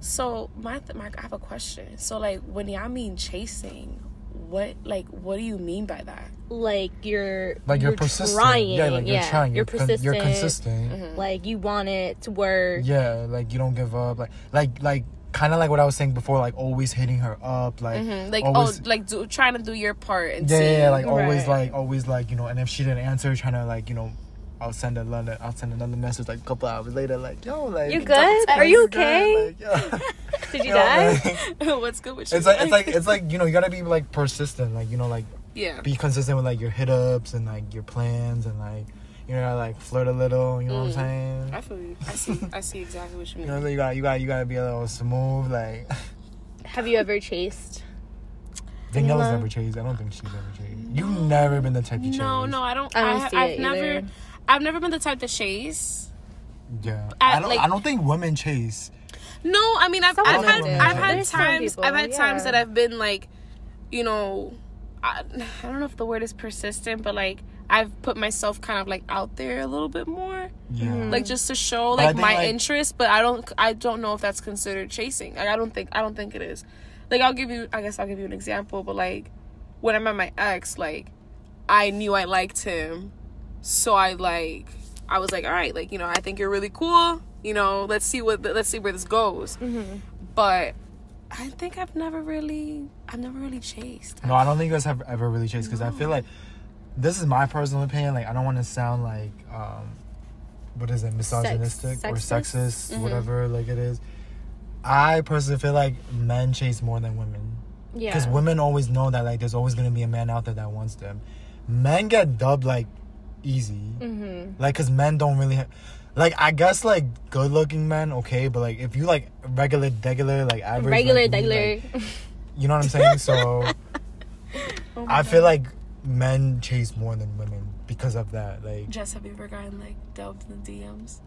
Speaker 3: So my, th- my I have a question. So like when y'all mean chasing, what like what do you mean by that?
Speaker 2: Like you're
Speaker 1: like you're,
Speaker 2: you're
Speaker 1: persistent.
Speaker 2: trying.
Speaker 1: yeah, like you're trying.
Speaker 2: You're
Speaker 1: You're, con-
Speaker 2: persistent.
Speaker 1: you're consistent. Mm-hmm.
Speaker 2: Like you want it to work.
Speaker 1: Yeah, like you don't give up. Like like like kind of like what I was saying before. Like always hitting her up. Like
Speaker 3: Mhm. Like
Speaker 1: always.
Speaker 3: oh, like do, trying to do your part and
Speaker 1: yeah, yeah, yeah, like always,
Speaker 2: Right.
Speaker 1: like always, like you know. And if she didn't answer, trying to like you know, I'll send another, I'll send another message like a couple hours later, like yo, like
Speaker 2: You good? Are you
Speaker 1: good?
Speaker 2: okay?
Speaker 1: Like. (laughs)
Speaker 2: Did you
Speaker 1: You know,
Speaker 2: die?
Speaker 1: like, (laughs)
Speaker 3: What's good with you?
Speaker 1: it's like it's like it's like you know you gotta be like persistent, like you know like
Speaker 3: yeah.
Speaker 1: be consistent with like your hit ups and like your plans and like you know like flirt a little. You know what I'm
Speaker 3: Mm.
Speaker 1: saying?
Speaker 3: I feel you. I see. I see exactly what you (laughs) mean.
Speaker 1: You
Speaker 3: mean.
Speaker 1: know, you got you got you gotta be a little smooth. Like (laughs)
Speaker 2: Have you ever chased? Daniella's
Speaker 1: never chased. I don't think she's ever chased. You've never been the type to chase.
Speaker 3: No, no, I don't.
Speaker 2: I don't
Speaker 3: I,
Speaker 2: see
Speaker 3: have
Speaker 2: it
Speaker 3: never.
Speaker 2: either.
Speaker 3: I've never been the type to chase.
Speaker 1: Yeah,
Speaker 3: I-
Speaker 1: I don't.
Speaker 3: like-
Speaker 1: I don't think women chase.
Speaker 3: No, I mean I've I've had. I've had
Speaker 2: There's
Speaker 3: times
Speaker 2: people,
Speaker 3: I've had times that I've been like, you know, I, (sighs) I don't know if the word is persistent, but like I've put myself kind of like out there a little bit more,
Speaker 1: Yeah.
Speaker 3: Like just to show like my
Speaker 1: like-
Speaker 3: interest. But I don't I don't know if that's considered chasing. Like I don't think I don't think it is. Like I'll give you I guess I'll give you an example, but like when I met my ex, like I knew I liked him, so I like I was like, all right, like you know, I think you're really cool. You know, let's see what let's see where this goes.
Speaker 2: Mm-hmm.
Speaker 3: But I think I've never really I've never really chased.
Speaker 1: No, I don't think you guys have ever really chased because I feel like this is my personal opinion. Like I don't want to sound like um, what is it, misogynistic or
Speaker 2: sexist?
Speaker 1: sexist,
Speaker 3: Mhm.
Speaker 1: whatever. Like it is. I personally feel like men chase more than women
Speaker 2: Yeah.
Speaker 1: because women always know that like there's always gonna be a man out there that wants them. Men get dubbed like easy,
Speaker 2: Mm-hmm.
Speaker 1: like because men don't really. Ha- like I guess like good looking men okay, but like if you like regular, regular, like average,
Speaker 2: Regular,
Speaker 1: like,
Speaker 2: regular.
Speaker 1: like, you know what I'm saying? So (laughs)
Speaker 3: Oh
Speaker 1: I feel
Speaker 3: God.
Speaker 1: like men chase more than women because of that. Like,
Speaker 3: Jess, have you ever gotten like delved in the DMs?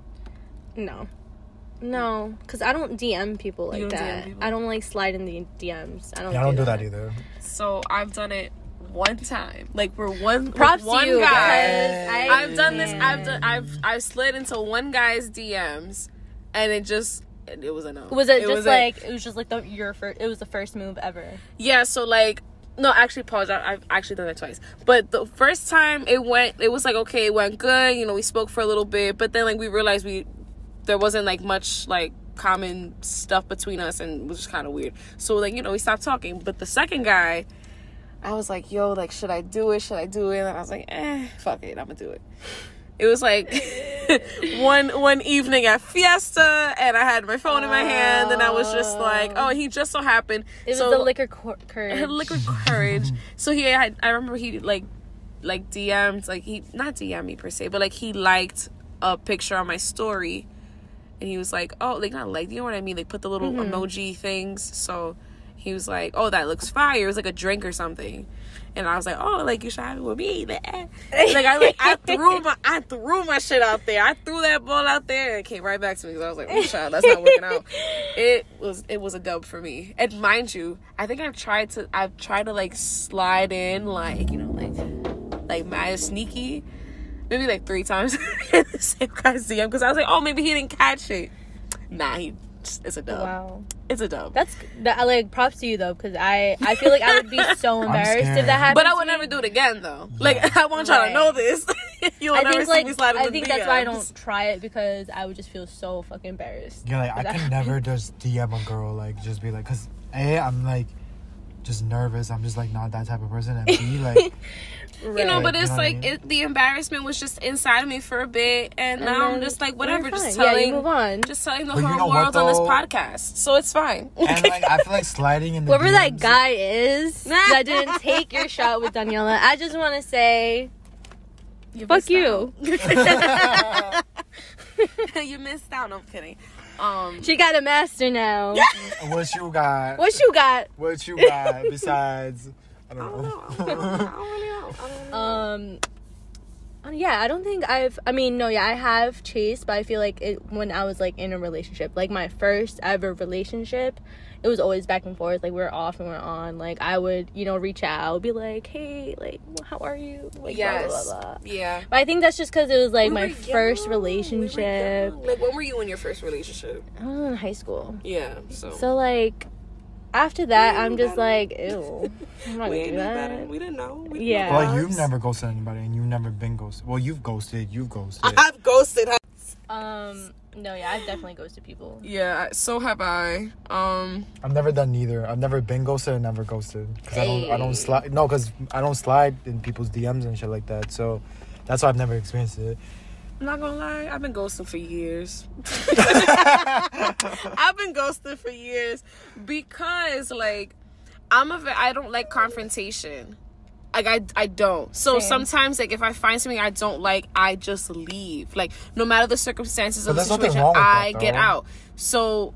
Speaker 2: no. No, because I don't DM people like
Speaker 3: You don't DM
Speaker 2: that.
Speaker 3: people?
Speaker 2: I don't like slide in the DMs. I don't.
Speaker 1: yeah, I don't do that either.
Speaker 3: So I've done it one time. Like we're one
Speaker 2: Props
Speaker 3: one
Speaker 2: to you
Speaker 3: guy.
Speaker 2: because I,
Speaker 3: I've done this. I've done. I've I've slid into one guy's DMs, and it just it, it was a no.
Speaker 2: Was it, just
Speaker 3: was a-
Speaker 2: like it was just like the your first? It was the first move ever.
Speaker 3: yeah? So like. No, actually, pause. I, I've actually done that twice. But the first time it went, it was like okay, it went good. You know, we spoke for a little bit, but then like we realized we there wasn't like much like common stuff between us, and it was just kind of weird. So like you know, we stopped talking. But the second guy, I was like, yo, like, should I do it? Should I do it? And I was like, eh, fuck it, I'm gonna do it. It was like, (laughs) one one evening at Fiesta, and I had my phone in my hand, and I was just like, oh, he just so happened.
Speaker 2: It was
Speaker 3: so,
Speaker 2: the liquor cor- courage. (laughs)
Speaker 3: liquid courage. so he had, I remember he like, like DM'd, like he not DM me per se, but like he liked a picture on my story, and he was like, oh, like not like, you know what I mean? Like put the little
Speaker 2: Mm-hmm.
Speaker 3: emoji things. So he was like, oh, that looks fire. It was like a drink or something. And I was like, oh, like you should have it with me. Like I like I threw my I threw my shit out there. I threw that ball out there and it came right back to me because I was like, oh, child, that's not working out. (laughs) It was it was a dub for me. And mind you, I think I've tried to I've tried to like slide in like you know like like mad sneaky, maybe like three times (laughs) in the same guy's DM because I was like, oh, maybe he didn't catch it. Nah, he it's a dub.
Speaker 2: Wow,
Speaker 3: It's a dub.
Speaker 2: that's that. I like props to you though, because I I feel like I would be so (laughs) embarrassed if that happened.
Speaker 3: But I
Speaker 2: to
Speaker 3: would
Speaker 2: me.
Speaker 3: never do it again though. Like (laughs) I want y'all
Speaker 2: Right.
Speaker 3: to know this. (laughs) You'll
Speaker 2: I
Speaker 3: never
Speaker 2: think
Speaker 3: see
Speaker 2: like
Speaker 3: me sliding
Speaker 2: I think
Speaker 3: the
Speaker 2: that's why I don't try it because I would just feel so fucking embarrassed.
Speaker 1: You're like, I can never just DM a girl, like, just be like, cause A, I'm like, just nervous. I'm just like not that type of person. And B, like,
Speaker 3: You know, but it's
Speaker 1: know
Speaker 3: like it, the embarrassment was just inside of me for a bit, and,
Speaker 2: And
Speaker 3: now I'm just like whatever, just
Speaker 2: fine. Yeah, you
Speaker 3: telling,
Speaker 2: move on.
Speaker 3: just telling the
Speaker 1: But you
Speaker 3: whole
Speaker 1: know what,
Speaker 3: world on this podcast, so it's fine.
Speaker 1: and like, (laughs) I feel like sliding in the
Speaker 2: Whoever that guy is (laughs) that didn't take your shot with Daniella, I just want to say, fuck you. (laughs)
Speaker 3: you missed out. No, I'm kidding. Um,
Speaker 2: she got a master now.
Speaker 1: What you got?
Speaker 2: What you got?
Speaker 1: What you got besides? I
Speaker 3: I
Speaker 1: don't
Speaker 3: don't know.
Speaker 1: know.
Speaker 3: I don't know. I don't really know. I don't (laughs) know.
Speaker 2: Um, uh, yeah, I don't think I've. I mean, no, yeah, I have chased, but I feel like it when I was like in a relationship, like my first ever relationship, it was always back and forth. Like we are off and we are on. Like I would, you know, reach out, be like, hey, like, how are you? Like,
Speaker 3: yes.
Speaker 2: blah blah blah.
Speaker 3: Yeah.
Speaker 2: But I think that's just because it was like
Speaker 3: We
Speaker 2: my first
Speaker 3: young.
Speaker 2: Relationship.
Speaker 3: young. Like when were you in your first relationship?
Speaker 2: I was in high school,
Speaker 3: Yeah. So.
Speaker 2: so like after that, I'm just
Speaker 3: better.
Speaker 2: like, ew, I'm not
Speaker 3: we
Speaker 2: gonna
Speaker 3: ain't
Speaker 2: do
Speaker 3: knew
Speaker 2: that.
Speaker 3: We didn't know. We didn't
Speaker 2: Yeah.
Speaker 3: know
Speaker 1: Well, you've never ghosted anybody, and you've never been ghosted. Well, you've ghosted. You've ghosted. (laughs)
Speaker 3: I've ghosted.
Speaker 2: Um, no, yeah, I've definitely ghosted people.
Speaker 3: Yeah. So have I. Um.
Speaker 1: I've never done neither. I've never been ghosted and never ghosted. Cause I don't. I don't slide. No, cause I don't slide in people's DMs and shit like that. So that's why I've never experienced it.
Speaker 3: I'm not gonna lie, I've been ghosting for years. (laughs) I've been ghosting for years because, like, I'm a I don't like confrontation. Like I, I don't. So
Speaker 2: Same.
Speaker 3: sometimes, like, if I find something I don't like, I just leave. Like, no matter the circumstances
Speaker 1: But
Speaker 3: of the situation,
Speaker 1: with that,
Speaker 3: I get out. So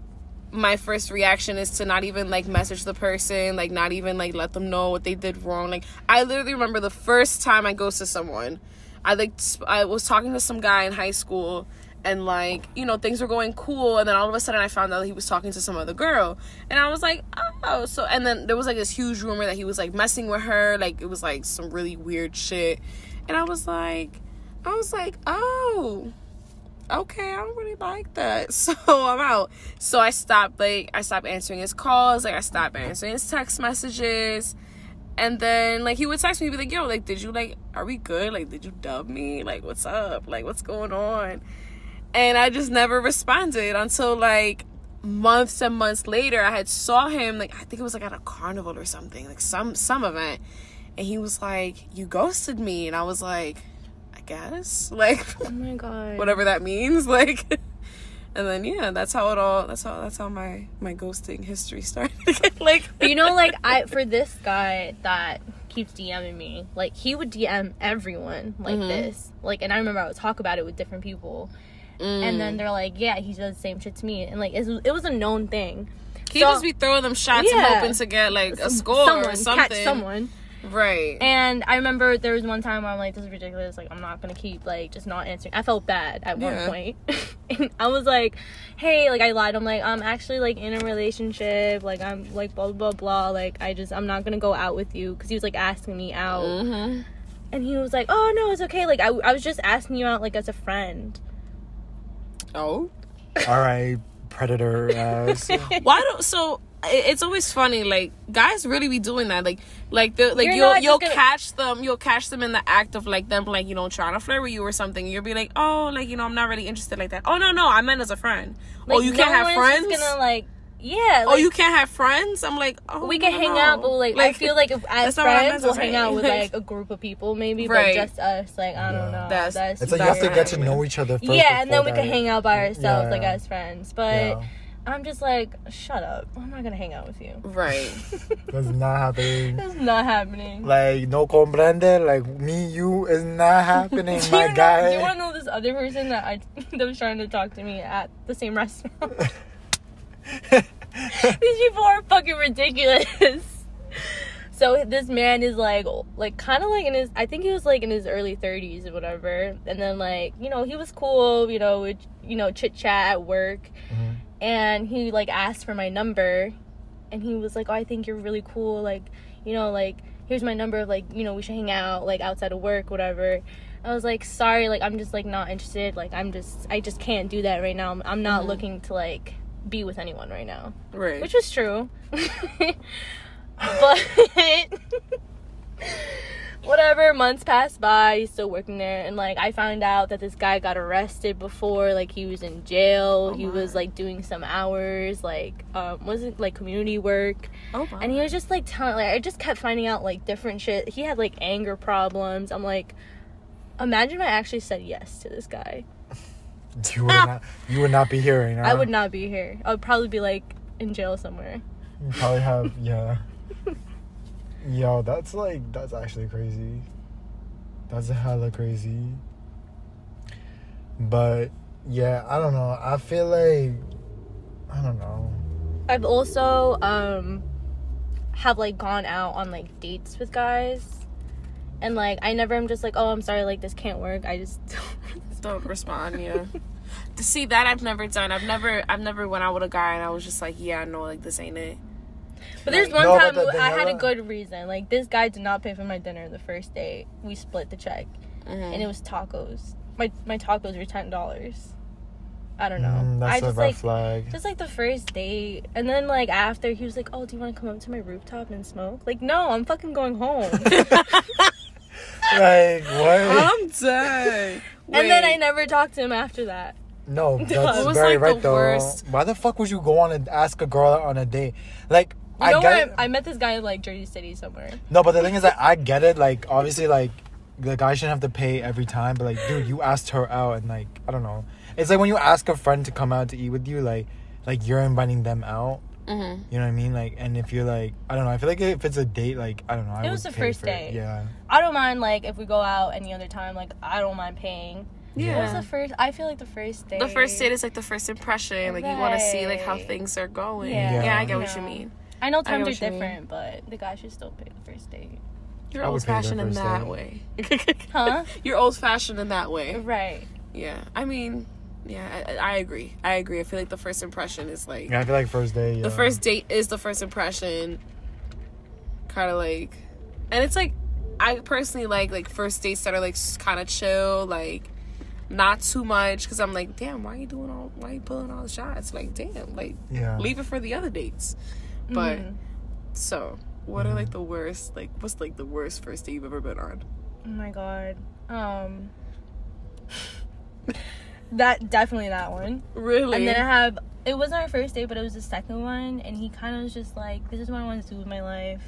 Speaker 3: my first reaction is to not even like message the person, like not even like let them know what they did wrong. Like I literally remember the first time I ghosted someone. I like I was talking to some guy in high school and like you know things were going cool and then all of a sudden I found out he was talking to some other girl and I was like oh so and then there was like this huge rumor that he was like messing with her like it was like some really weird shit and I was like I was like oh okay, I don't really like that. (laughs) So I'm out. So I stopped like I stopped answering his calls, like I stopped answering his text messages. And then like he would text me, he'd be like, yo, like did you like are we good? Like did you dub me? Like what's up? Like what's going on? And I just never responded until like months and months later I had saw him like I think it was like at a carnival or something, like some some event. And he was like, You ghosted me and I was like, I guess. (laughs) Like
Speaker 2: Oh my god.
Speaker 3: whatever that means (laughs) like and then yeah that's how it all that's how that's how my my ghosting history (laughs) started (laughs) like
Speaker 2: But you know, like I for this guy that keeps DMing me, like he would DM everyone like
Speaker 3: Mhm.
Speaker 2: this. Like, and I remember I would talk about it with different people, and
Speaker 3: Mm.
Speaker 2: then they're like, "Yeah, he does the same shit to me," and like it was, it was a known thing.
Speaker 3: he
Speaker 2: so-
Speaker 3: just be throwing them shots and hoping to get like a score
Speaker 2: someone,
Speaker 3: or something
Speaker 2: catch someone.
Speaker 3: Right
Speaker 2: And I remember there was one time where I'm like, "This is ridiculous. Like, I'm not gonna keep like just not answering." I felt bad at
Speaker 3: Yeah.
Speaker 2: one point. point, (laughs) and I was like, "Hey, like I lied. I'm like, I'm actually like in a relationship. Like I'm like blah blah blah blah. Like I just I'm not gonna go out with you because he was like asking me out."
Speaker 3: mm-hmm.
Speaker 2: And he was like, "Oh no, it's okay. Like I, I was just asking you out like as a friend."
Speaker 3: oh
Speaker 1: All right, predator (laughs) ass.
Speaker 3: why don't so it- it's always funny like guys really be doing that like like the like
Speaker 2: You're
Speaker 3: you'll you'll
Speaker 2: gonna-
Speaker 3: catch them you'll catch them in the act of like them like you know trying to flirt with you or something you'll be like oh like you know i'm not really interested like that oh no no i meant as a friend oh
Speaker 2: Like,
Speaker 3: you can't have
Speaker 2: one's
Speaker 3: friends
Speaker 2: Just gonna like, yeah.
Speaker 3: oh, you can't have friends. I'm like, oh,
Speaker 2: we can
Speaker 3: no,
Speaker 2: hang
Speaker 3: no.
Speaker 2: out, but like, I feel like if (laughs) as
Speaker 3: that's not what I meant
Speaker 2: friends we'll hang out with like a group of people maybe,
Speaker 3: Right.
Speaker 2: but just us. Like I don't
Speaker 1: Yeah.
Speaker 2: know.
Speaker 3: That's-
Speaker 2: That's,
Speaker 1: It's like you have to get to know each other first.
Speaker 2: yeah, and then we
Speaker 1: before
Speaker 2: can hang out by ourselves like
Speaker 1: Yeah.
Speaker 2: as friends. But
Speaker 1: Yeah.
Speaker 2: I'm just like, shut up. I'm not gonna hang out with you.
Speaker 3: right. (laughs)
Speaker 1: That's not happening.
Speaker 2: That's not happening.
Speaker 1: Like no comprende. Like me, you is not happening, (laughs)
Speaker 2: do
Speaker 1: my
Speaker 2: you know,
Speaker 1: guy.
Speaker 2: Do you want to know this other person that I (laughs) that was trying to talk to me at the same restaurant? These people are fucking ridiculous. So this man is like, like kind of like in his, I think he was like in his early 30s or whatever. And then like, you know, he was cool, you know, with, you know, chit chat at work.
Speaker 1: Mhm.
Speaker 2: And he like asked for my number, and he was like, "Oh, I think you're really cool. Like, you know, like here's my number. Like, you know, we should hang out like outside of work, whatever." I was like, "Sorry, like I'm just like not interested. Like I'm just, I just can't do that right now. I'm, I'm not
Speaker 3: Mhm.
Speaker 2: looking to like be with anyone right now."
Speaker 3: Right.
Speaker 2: which was true. (laughs) (laughs) but (laughs) whatever, months passed by, he's still working there, and like I found out that this guy got arrested before, like he was in jail.
Speaker 3: Oh
Speaker 2: he was like doing some hours, like um, wasn't like community work,
Speaker 3: oh, my.
Speaker 2: and he was just like telling, like I just kept finding out like different shit. He had like anger problems. I'm like. Imagine I actually said yes to this guy. (laughs)
Speaker 1: You would not. You would not be here right now.
Speaker 2: I would not be here. I would probably be like in jail somewhere.
Speaker 1: You probably have. Yeah. Yo, that's like that's actually crazy. That's hella crazy. But yeah, I don't know. I feel like I don't know.
Speaker 2: I've also um have like gone out on like dates with guys. And like I never am just like, oh I'm sorry, like this can't work. I just (laughs)
Speaker 3: don't respond. Yeah. to see that I've never done. I've never. I've never went out with a guy and I was just like, yeah, no, like this ain't it.
Speaker 2: But there's one
Speaker 1: No,
Speaker 2: time
Speaker 1: the- the
Speaker 2: I had a good reason. Like this guy did not pay for my dinner the first day. We split the check.
Speaker 3: Mhm.
Speaker 2: And it was tacos. My my tacos were ten dollars. I don't know.
Speaker 1: Mm, that's
Speaker 2: I
Speaker 1: a
Speaker 2: just
Speaker 1: red
Speaker 2: like
Speaker 1: flag.
Speaker 2: just like the first date. And then like after he was like, Oh, do you wanna come up to my rooftop and smoke? Like, no, I'm fucking going home. (laughs)
Speaker 1: like what?
Speaker 3: I'm done. (laughs)
Speaker 2: and then I never talked to him after that.
Speaker 1: No, (laughs)
Speaker 2: What
Speaker 1: that's
Speaker 3: was,
Speaker 1: very
Speaker 3: like,
Speaker 1: right
Speaker 3: the
Speaker 1: though.
Speaker 3: worst?
Speaker 1: Why the fuck would you go on and ask a girl on a date? Like
Speaker 2: You
Speaker 1: I
Speaker 2: know
Speaker 1: get
Speaker 2: where
Speaker 1: it.
Speaker 2: I, I met this guy in like Jersey City somewhere.
Speaker 1: No, but the thing is that I get it. Like, obviously, like the guy shouldn't have to pay every time. But like, dude, you asked her out, and like, I don't know. It's like when you ask a friend to come out to eat with you, like, like you're inviting them out.
Speaker 3: Mhm.
Speaker 1: You know what I mean? Like, and if you're like, I don't know. I feel like if it's a date, like, I don't know. I
Speaker 2: It was
Speaker 1: would
Speaker 2: the
Speaker 1: pay
Speaker 2: first date.
Speaker 1: Yeah.
Speaker 2: I don't mind like if we go out any other time. Like I don't mind paying. Yeah. What was the first? I feel like the first date.
Speaker 3: The first date is like the first impression. Like you want to see like how things are going.
Speaker 2: Yeah.
Speaker 3: Yeah, I get what you mean.
Speaker 2: I know
Speaker 3: I
Speaker 2: times are
Speaker 3: what mean.
Speaker 2: different, but the guy should still pay the first date.
Speaker 3: You're old fashioned in that
Speaker 1: date.
Speaker 3: way. (laughs) (laughs)
Speaker 2: Huh?
Speaker 3: You're old fashioned in that way.
Speaker 2: Right.
Speaker 3: Yeah. I mean, yeah, I, I agree. I agree. I feel like the first impression is like
Speaker 1: Yeah, I feel like first date. Yeah.
Speaker 3: the first date is the first impression. Kind of like, and it's like I personally like like first dates that are like kind of chill, like not too much. Because I'm like, damn, why are you doing all? Why are you pulling all the shots? Like, damn, like
Speaker 1: Yeah.
Speaker 3: leave it for the other dates. But
Speaker 2: Mhm.
Speaker 3: so, what are like the worst? Like, what's like the worst first date you've ever been on?
Speaker 2: oh my god. Um. that definitely that one.
Speaker 3: Really?
Speaker 2: And then I have it wasn't our first date, but it was the second one, and he kind of was just like, "This is what I want to do with my life."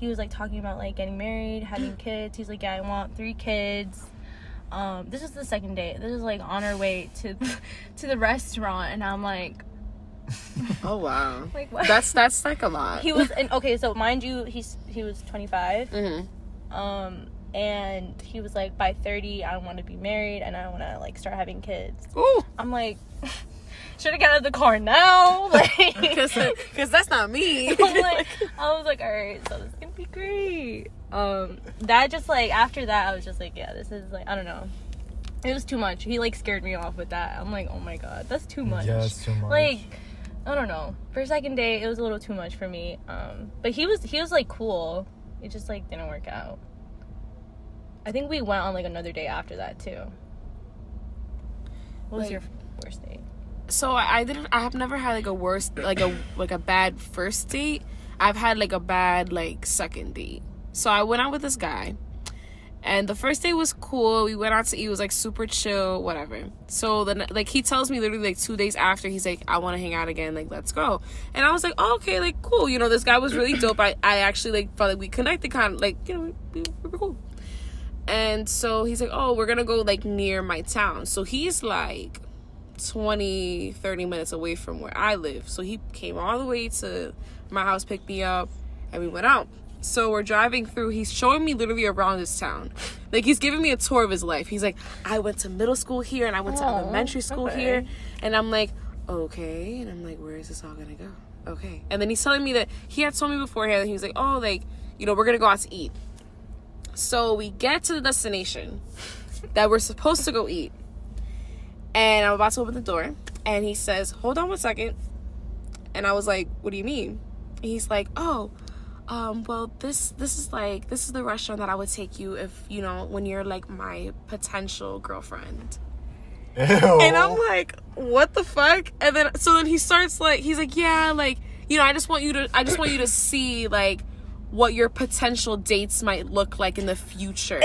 Speaker 2: He was like talking about like getting married, having (gasps) kids. He's like, "Yeah, I want three kids." Um, this is the second date. This is like on our way to (laughs) to the restaurant, and I'm like,
Speaker 3: oh wow, (laughs)
Speaker 2: like what?
Speaker 3: that's that's like a lot.
Speaker 2: he was and okay. So mind you, he's he was 25.
Speaker 3: hmm
Speaker 2: Um, and he was like, by 30, I want to be married and I want to like start having kids.
Speaker 3: Ooh,
Speaker 2: I'm like, (laughs) should I get out of the car now? (laughs) Like,
Speaker 3: because that's not me.
Speaker 2: I'm like, I was like, all right, so this is gonna be great. Um, that just like after that, I was just like, yeah, this is like, I don't know. It was too much. He like scared me off with that. I'm like, oh my god, that's too much.
Speaker 1: Yeah, it's too much.
Speaker 2: Like, I don't know. For second date, it was a little too much for me. Um, but he was he was like cool. It just like didn't work out. I think we went on like another day after that too. What was
Speaker 3: Like-
Speaker 2: your worst date?
Speaker 3: so I, I didn't. I have never had like a worst, like a (coughs) like a bad first date. I've had like a bad like second date. So I went out with this guy, And the first day was cool. We went out to eat. It was like super chill, whatever. So then, like, he tells me literally like two days after, he's like, I want to hang out again. Like, let's go. And I was like, oh, okay, like, cool. You know, this guy was really dope. I, I actually like felt like we connected kind of like, you know, we, we were cool. And so he's like, oh, we're to go like near my town. So he's like 20, 30 minutes away from where I live. So he came all the way to my house, picked me up, and we went out. So we're driving through. He's showing me literally around his town. Like he's giving me a tour of his life. He's like, I went to middle school here and I went to elementary school
Speaker 2: okay.
Speaker 3: here. And I'm like, okay. And I'm like, where is this all gonna go? Okay. And then he's telling me that he had told me beforehand that he was like, oh, like, you know, we're gonna go out to eat. So we get to the destination that we're supposed to go eat. And I'm about to open the door. And he says, hold on one second. And I was like, what do you mean? He's like, oh, um, well, this this is like this is the restaurant that I would take you if you know when you're like my potential girlfriend.
Speaker 1: Ew.
Speaker 3: And I'm like, what the fuck? And then so then he starts like he's like, yeah, like you know, I just want you to I just want you to (clears throat) see like what your potential dates might look like in the future.
Speaker 1: Ew. (laughs) (laughs)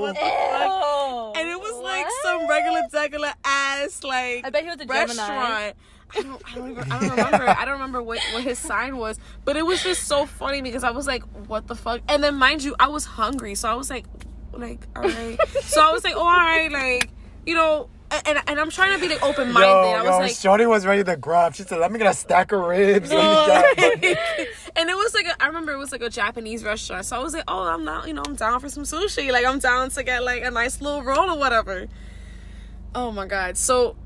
Speaker 3: what the fuck? And it was like some regular degular ass like
Speaker 2: I bet he was a Gemini.
Speaker 3: I don't, I don't even, I don't remember. I don't remember what, what his sign was, but it was just so funny because I was like, "What the fuck?" And then, mind you, I was hungry, so I was like, "Like, all right." so I was like, "Oh, all right," like, you know, and and I'm trying to be like open minded. I was
Speaker 1: yo,
Speaker 3: like,
Speaker 1: Shorty was ready to grab. She said, "Let me get a stack of ribs." (laughs)
Speaker 3: And it was like a, I remember it was like a Japanese restaurant, so I was like, oh, I'm not, you know, I'm down for some sushi. Like I'm down to get like a nice little roll or whatever. Oh my god! So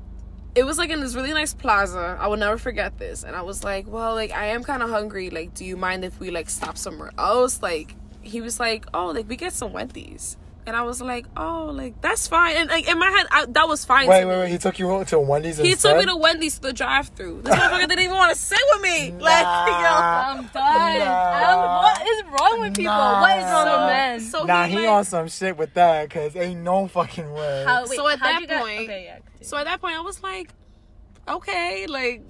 Speaker 3: it was like in this really nice plaza. I will never forget this. And I was like, well, like I am kind of hungry. Like, do you mind if we like stop somewhere else? Like he was like, oh, like we get some Wendy's. And I was like, oh, like that's fine. And like in my head, I, that was fine.
Speaker 1: Wait,
Speaker 3: to
Speaker 1: wait,
Speaker 3: me.
Speaker 1: wait. He took you to Wendy's
Speaker 3: He
Speaker 1: instead?
Speaker 3: took me to Wendy's to the drive-through. This motherfucker didn't even want to sit with me. (laughs) Like,
Speaker 1: Nah.
Speaker 2: I'm done. I don't, what is wrong with people? What is wrong
Speaker 3: yo.
Speaker 2: with men?
Speaker 3: So
Speaker 1: Nah,
Speaker 3: he,
Speaker 1: he
Speaker 3: like-
Speaker 1: on some shit with that, cause ain't no fucking way.
Speaker 2: How, wait,
Speaker 3: So at that
Speaker 2: you get-
Speaker 3: point-
Speaker 2: okay, yeah. Continue.
Speaker 3: So at that point, I was like, okay, like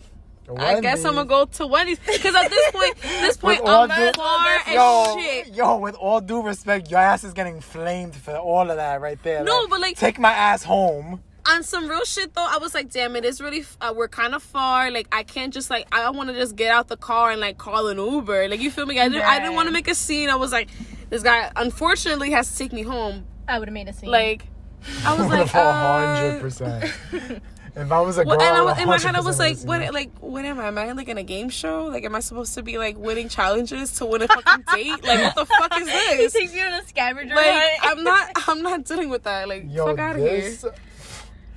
Speaker 3: I guess I'm gonna go to Wendy's because at this point, (laughs) this point,
Speaker 1: With all
Speaker 3: I'm
Speaker 1: due-
Speaker 3: far as
Speaker 1: Yo,
Speaker 3: shit.
Speaker 1: yo, with all due respect, your ass is getting flamed for all of that right there.
Speaker 3: No, but, like-
Speaker 1: take my ass home.
Speaker 3: On some real shit though, I was like, damn it, it's really uh, we're kind of far. Like I can't just like I want to just get out the car and like call an Uber. Like you feel me? I didn't, I didn't want to make a scene. I was like, this guy unfortunately has to take me home.
Speaker 2: I would have made a scene.
Speaker 3: Like I was (laughs) like,
Speaker 1: hundred
Speaker 3: uh,
Speaker 1: percent. (laughs) If I was a girl,
Speaker 3: Well, and I was, in my head, I was like, "What? Like, what am I? Am I like in a game show? Like, am I supposed to be like winning challenges to win a fucking (laughs) date? Like, what the fuck is this?
Speaker 2: he takes you on a scavenger
Speaker 3: Like,
Speaker 2: hunt.
Speaker 3: I'm not, I'm not dealing with that. Like,
Speaker 1: Yo,
Speaker 3: fuck out of here.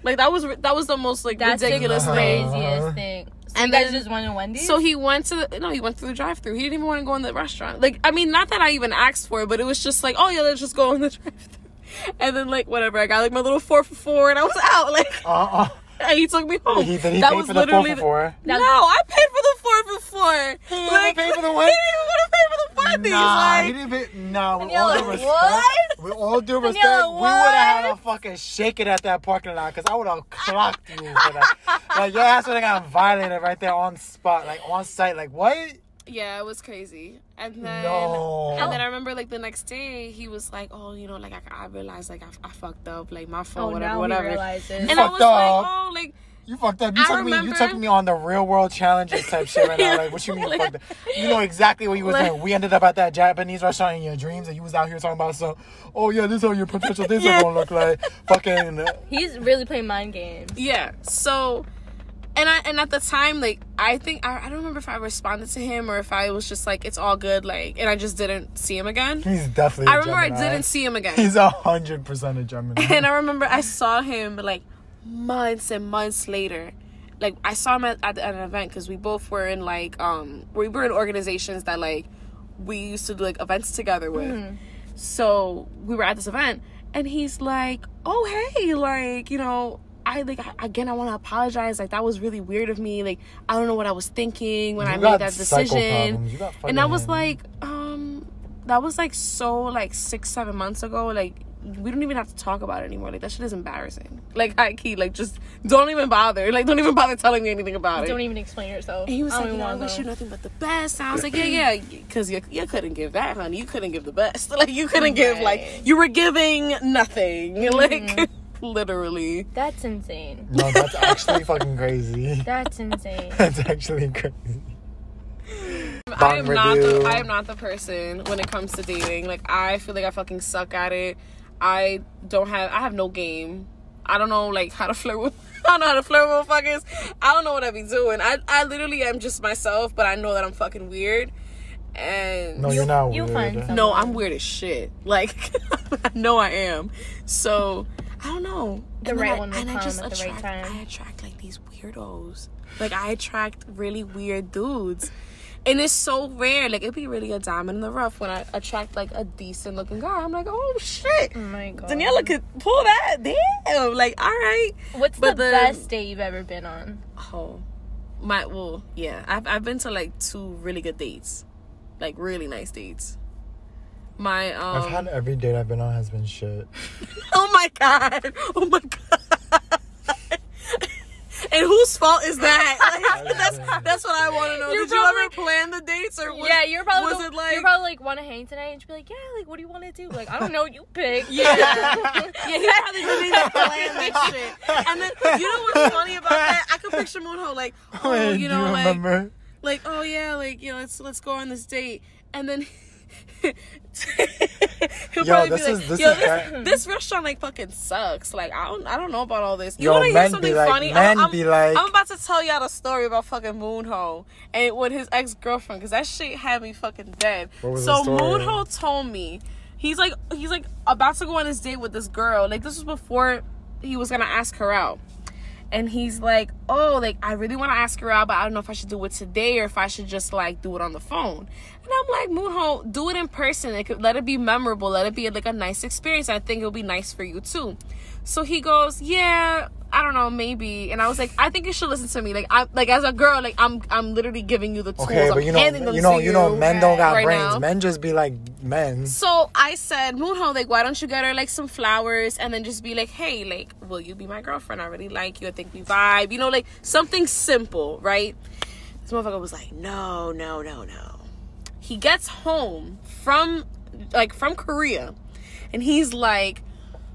Speaker 3: Like, that was that was the most like
Speaker 2: That's
Speaker 3: ridiculous
Speaker 2: the craziest thing. So
Speaker 3: And
Speaker 2: you guys
Speaker 3: then-
Speaker 2: just went to Wendy's?
Speaker 3: So he went to the no, he went through the drive-through. He didn't even want to go in the restaurant. Like, I mean, not that I even asked for it, but it was just like, oh yeah, let's just go in the drive-through. (laughs) And then like whatever, I got like my little four for four, and I was out. Like,
Speaker 1: uh-uh. (laughs)
Speaker 3: and he took me home.
Speaker 1: he, he
Speaker 3: that
Speaker 1: pay
Speaker 3: was
Speaker 1: for the four for four?
Speaker 3: No, I paid for the four for four.
Speaker 1: He didn't pay for the (laughs) what?
Speaker 3: He didn't even want to pay for the Wendy's.
Speaker 1: Nah,
Speaker 3: like,
Speaker 1: he didn't pay. Nah, with all
Speaker 2: like,
Speaker 1: due respect,
Speaker 2: "What?"
Speaker 1: with all due respect,
Speaker 2: you're
Speaker 1: we would have had a fucking shake it at that parking lot because I would have clocked you for that. like your ass would have got violated right there on spot, like on site. Like what?
Speaker 3: Yeah, it was crazy. And then,
Speaker 1: No.
Speaker 3: and then I remember like the next day, he was like, "Oh, you know, like I, I realized like I, I fucked up, like my fault,
Speaker 2: oh,
Speaker 3: whatever,
Speaker 2: now
Speaker 3: whatever."
Speaker 2: he realizes.
Speaker 3: and I
Speaker 1: fucked
Speaker 3: was like,
Speaker 1: up.
Speaker 3: "Oh, like."
Speaker 1: You fucked up. You
Speaker 3: I
Speaker 1: took me. You
Speaker 3: remember-
Speaker 1: took me on the real world challenges type shit right now. Like what you mean (laughs)
Speaker 3: Like-
Speaker 1: fucked up? You know exactly what you was
Speaker 3: Like-
Speaker 1: doing. We ended up at that Japanese restaurant in your dreams, and you was out here talking about so. Oh yeah, this is how your potential dates
Speaker 3: Yeah.
Speaker 1: are gonna look like. Fucking.
Speaker 2: Uh, He's really playing mind games.
Speaker 3: Yeah. So, and I and at the time, like I think I, I don't remember if I responded to him or if I was just like it's all good, like, and I just didn't see him again.
Speaker 1: He's definitely.
Speaker 3: I
Speaker 1: a
Speaker 3: remember I didn't see him again.
Speaker 1: He's a hundred percent a Gemini. (laughs)
Speaker 3: and I remember I saw him like months and months later. Like I saw him at, at an event because we both were in like um we were in organizations that like we used to do like events together with. So we were at this event and he's like, "Oh hey, like you know." I like I- again. I want to apologize. Like that was really weird of me. Like I don't know what I was thinking when
Speaker 1: You
Speaker 3: I made that decision.
Speaker 1: problems. You got
Speaker 3: And I was like, um, that was like so like six seven months ago. Like we don't even have to talk about it anymore. Like that shit is embarrassing. Like high key, like just don't even bother. Like don't even bother telling me anything about it.
Speaker 2: Don't even explain yourself.
Speaker 3: And he was
Speaker 2: I
Speaker 3: like,
Speaker 2: don't
Speaker 3: you know, I wish
Speaker 2: wanna
Speaker 3: you nothing but the best. And I was like, yeah, (clears throat) yeah, because you, you couldn't give that, honey. You couldn't give the best. (laughs) Like you couldn't give like you were giving nothing. (laughs) Like literally.
Speaker 2: That's insane.
Speaker 1: No, that's actually (laughs) fucking crazy.
Speaker 2: That's insane. (laughs)
Speaker 1: That's actually crazy.
Speaker 3: Um, I am
Speaker 1: Bong
Speaker 3: not the. I am not the person when it comes to dating. Like I feel like I fucking suck at it. I don't have I have no game. I don't know like how to flirt with (laughs) I don't know how to flirt with motherfuckers. I don't know what I be doing. I I literally am just myself, but I know that I'm fucking weird. And
Speaker 1: No, you're not
Speaker 2: you'll
Speaker 1: weird.
Speaker 2: find
Speaker 3: no, I'm weird as shit. Like I know I am. So I don't know.
Speaker 2: The
Speaker 3: And
Speaker 2: right
Speaker 3: I-
Speaker 2: one will
Speaker 3: and I
Speaker 2: come
Speaker 3: just
Speaker 2: at the right
Speaker 3: attract-
Speaker 2: time.
Speaker 3: I attract like these weirdos. Like I attract really weird dudes. And it's so rare. Like it'd be really a diamond in the rough when I attract like a decent looking guy. I'm like, oh shit.
Speaker 2: Oh my god.
Speaker 3: Daniella could pull that. Damn. Like, all right.
Speaker 2: What's
Speaker 3: but
Speaker 2: the
Speaker 3: the-
Speaker 2: best date you've ever been on?
Speaker 3: Oh, my well, yeah. I've I've been to like two really good dates, like really nice dates. My um.
Speaker 1: I've had every date I've been on has been shit. (laughs)
Speaker 3: oh my god! Oh my god! (laughs) and whose fault is that? (laughs) Like, that's that's what I want to know.
Speaker 2: You're
Speaker 3: Did you ever plan the dates or was,
Speaker 2: yeah, you're probably
Speaker 3: was
Speaker 2: the-
Speaker 3: it like
Speaker 2: you're probably like want to hang tonight, and she'd be like, yeah, like what do you want to do? Like I don't know, you pick.
Speaker 3: Yeah. yeah, he probably didn't even plan that shit. And then you know what's funny about that? I could picture Moonho like, oh,
Speaker 1: Wait,
Speaker 3: you
Speaker 1: do
Speaker 3: know,
Speaker 1: you
Speaker 3: like
Speaker 1: remember?
Speaker 3: like oh yeah like yeah let's let's go on this date and then (laughs) he'll
Speaker 1: Yo,
Speaker 3: probably
Speaker 1: this
Speaker 3: be
Speaker 1: is-
Speaker 3: like
Speaker 1: this
Speaker 3: yo
Speaker 1: is
Speaker 3: this, (laughs) this restaurant like fucking sucks. Like I don't I don't know about all this. You
Speaker 1: Yo,
Speaker 3: want to hear something
Speaker 1: like-
Speaker 3: funny? I'm,
Speaker 1: be like-
Speaker 3: I'm about to tell y'all the story about fucking Moonho and with his ex girlfriend because that shit had me fucking dead. So? Moonho told me he's like he's like about to go on his date with this girl. Like this was before he was gonna ask her out and he's like, "Oh, like I really want to ask her out, but I don't know if I should do it today or if I should just like do it on the phone." And I'm like, "Moonho, do it in person. It could, let it be memorable. Let it be like a nice experience. I think it'll be nice for you too." So he goes, "Yeah, I don't know, maybe." And I was like, "I think you should listen to me. Like I like as a girl, like I'm I'm literally giving you the tools.
Speaker 1: Okay, but you know,
Speaker 3: handing them
Speaker 1: you know,
Speaker 3: to
Speaker 1: you know, men don't got
Speaker 3: right
Speaker 1: brains.
Speaker 3: now.
Speaker 1: Men just be like men.
Speaker 3: So I said, Moonho, like, why don't you get her like some flowers and then just be like, hey, like, will you be my girlfriend? I really like you. I think we vibe. You know, like something simple, right? This motherfucker was like, no, no, no, no. He gets home from like from Korea and he's like,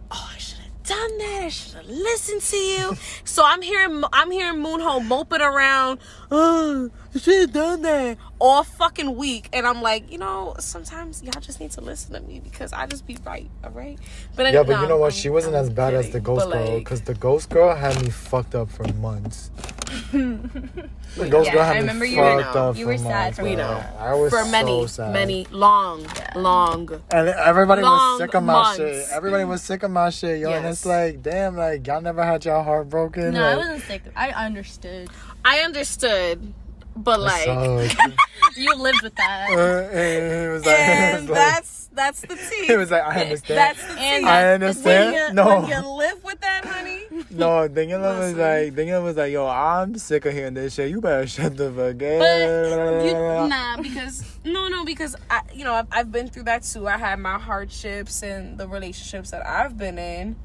Speaker 3: oh, I should have done that. I should have listened to you. so I'm hearing I'm hearing Moonho moping around. (sighs) Oh, you should have done that all fucking week. And I'm like, you know, sometimes y'all just need to listen to me because I just be right, all right. But anyway,
Speaker 1: Yeah, but
Speaker 3: nah,
Speaker 1: you know what?
Speaker 3: I'm-
Speaker 1: She wasn't
Speaker 3: I'm
Speaker 1: as bad as the ghost
Speaker 3: But,
Speaker 1: girl
Speaker 3: like,
Speaker 1: because the ghost girl had me fucked up for months. the ghost
Speaker 2: Yeah,
Speaker 1: girl
Speaker 2: I
Speaker 1: had me
Speaker 2: remember you were-
Speaker 1: fucked up
Speaker 2: you
Speaker 1: for
Speaker 2: were sad
Speaker 1: months.
Speaker 2: for
Speaker 3: we know
Speaker 1: I was
Speaker 3: for many,
Speaker 1: so sad.
Speaker 3: many long, long.
Speaker 1: And everybody
Speaker 3: long
Speaker 1: was sick of my
Speaker 3: months.
Speaker 1: shit. Everybody was sick of my shit, yo. And it's like, damn, like y'all never had y'all heart broken.
Speaker 2: No, I wasn't sick. I understood.
Speaker 3: I understood, but like. (laughs)
Speaker 2: You lived with that.
Speaker 1: Uh, and was like, (laughs)
Speaker 3: and
Speaker 1: was like,
Speaker 3: that's that's the tea.
Speaker 1: it was like, I understand.
Speaker 3: That's the
Speaker 2: And
Speaker 3: tea.
Speaker 1: I
Speaker 3: When
Speaker 1: understand.
Speaker 3: you,
Speaker 1: No.
Speaker 3: when you live with that, honey. (laughs)
Speaker 1: No, Daniella was like, Daniella was like, yo, I'm sick of hearing this shit. You better shut the fuck
Speaker 3: But you,
Speaker 1: up.
Speaker 3: nah, because no, no, because I, you know, I've, I've been through that too. I had my hardships and the relationships that I've been in,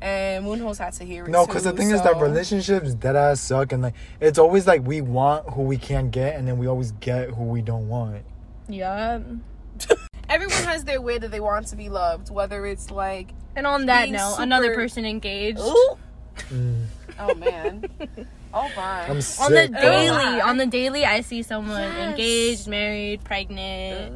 Speaker 3: and Moonho's had to hear it.
Speaker 1: No, because the
Speaker 3: too,
Speaker 1: thing is that relationships dead ass suck, and like it's always like we want who we can't get, and then we always get who we don't want.
Speaker 2: Yeah. (laughs)
Speaker 3: everyone has their way that they want to be loved, whether it's like,
Speaker 2: And on that
Speaker 3: Being
Speaker 2: note, another person engaged.
Speaker 3: ooh,
Speaker 1: Mm.
Speaker 3: oh man, (laughs) oh my,
Speaker 1: I'm
Speaker 2: On the
Speaker 1: bro.
Speaker 2: daily, on the daily, I see someone
Speaker 3: Yes.
Speaker 2: engaged, married, pregnant,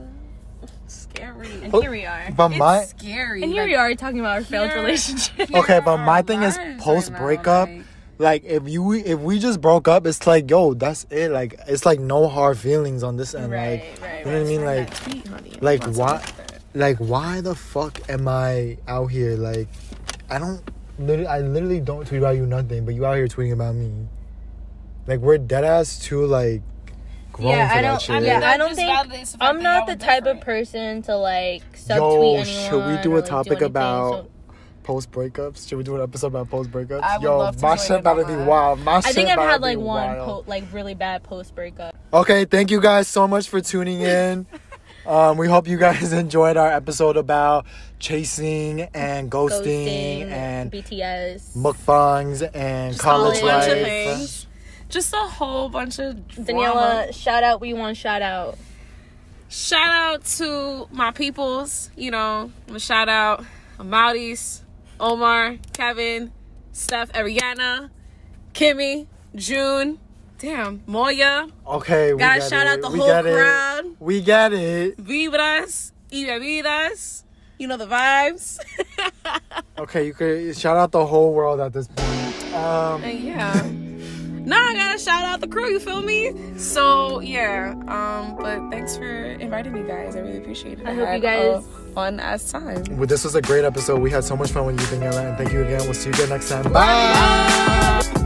Speaker 3: scary.
Speaker 2: and here we are.
Speaker 1: But
Speaker 3: It's
Speaker 1: my
Speaker 3: scary.
Speaker 2: And here
Speaker 3: like,
Speaker 2: we are talking about our failed
Speaker 3: Here-
Speaker 2: relationship.
Speaker 3: here
Speaker 1: Okay, but my thing is post breakup.
Speaker 3: like-
Speaker 1: like if you if we just broke up, it's like yo, that's it. Like it's like no hard feelings on this end.
Speaker 2: right,
Speaker 1: Like
Speaker 2: right,
Speaker 1: you know what I mean? Like
Speaker 3: that tweet, honey.
Speaker 1: like,
Speaker 3: Let's
Speaker 1: why-
Speaker 3: look at that.
Speaker 1: like why the fuck am I out here? Like I don't literally I literally don't tweet about you nothing, but you out here tweeting about me. Like we're dead ass too like grown
Speaker 2: Yeah,
Speaker 1: for
Speaker 2: I don't.
Speaker 1: shit.
Speaker 2: I mean,
Speaker 3: That
Speaker 2: I don't think
Speaker 3: validates the
Speaker 2: I'm not the
Speaker 3: were
Speaker 2: type of person to like subtweet
Speaker 1: Yo,
Speaker 2: anyone.
Speaker 1: should we do
Speaker 2: or,
Speaker 1: a
Speaker 2: like,
Speaker 1: topic
Speaker 2: anything,
Speaker 1: about
Speaker 2: so-
Speaker 1: post breakups? Should we do an episode about post breakups?
Speaker 3: I would
Speaker 1: Yo,
Speaker 3: love to
Speaker 1: my
Speaker 3: do
Speaker 1: shit
Speaker 3: it
Speaker 1: about to be wild. My
Speaker 2: I
Speaker 1: shit
Speaker 2: think I've had like one
Speaker 1: wild.
Speaker 2: po- like really bad post breakup.
Speaker 1: Okay, thank you guys so much for tuning in. (laughs) Um, we hope you guys (laughs) enjoyed our episode about chasing and ghosting,
Speaker 2: Ghosting,
Speaker 1: and
Speaker 2: BTS.
Speaker 1: mukbangs and
Speaker 2: Just
Speaker 1: college
Speaker 2: a whole bunch
Speaker 1: life.
Speaker 2: Of
Speaker 3: things. Just a whole bunch of Daniella,
Speaker 2: shout out. We want shout out.
Speaker 3: Shout out to my peoples. You know, I'm a shout out Amadis, Omar, Kevin, Steph, Ariana, Kimmy, June. Damn, Moya.
Speaker 1: Okay, we
Speaker 3: Gotta
Speaker 1: get
Speaker 3: shout
Speaker 1: it.
Speaker 3: out the
Speaker 1: we
Speaker 3: whole
Speaker 1: get it.
Speaker 3: crowd.
Speaker 1: We got it.
Speaker 3: Vibras, y bebidas. You know the vibes. (laughs)
Speaker 1: Okay, you could shout out the whole world at this point. Um,
Speaker 3: And yeah. Nah, I gotta shout out the crew, you feel me? So yeah, um, but thanks for inviting me guys. I really appreciate it.
Speaker 2: I hope you guys-
Speaker 3: a fun ass time.
Speaker 1: well, this was a great episode. We had so much fun with you, Daniella, and thank you again. We'll see you again next time. Bye.
Speaker 3: Bye.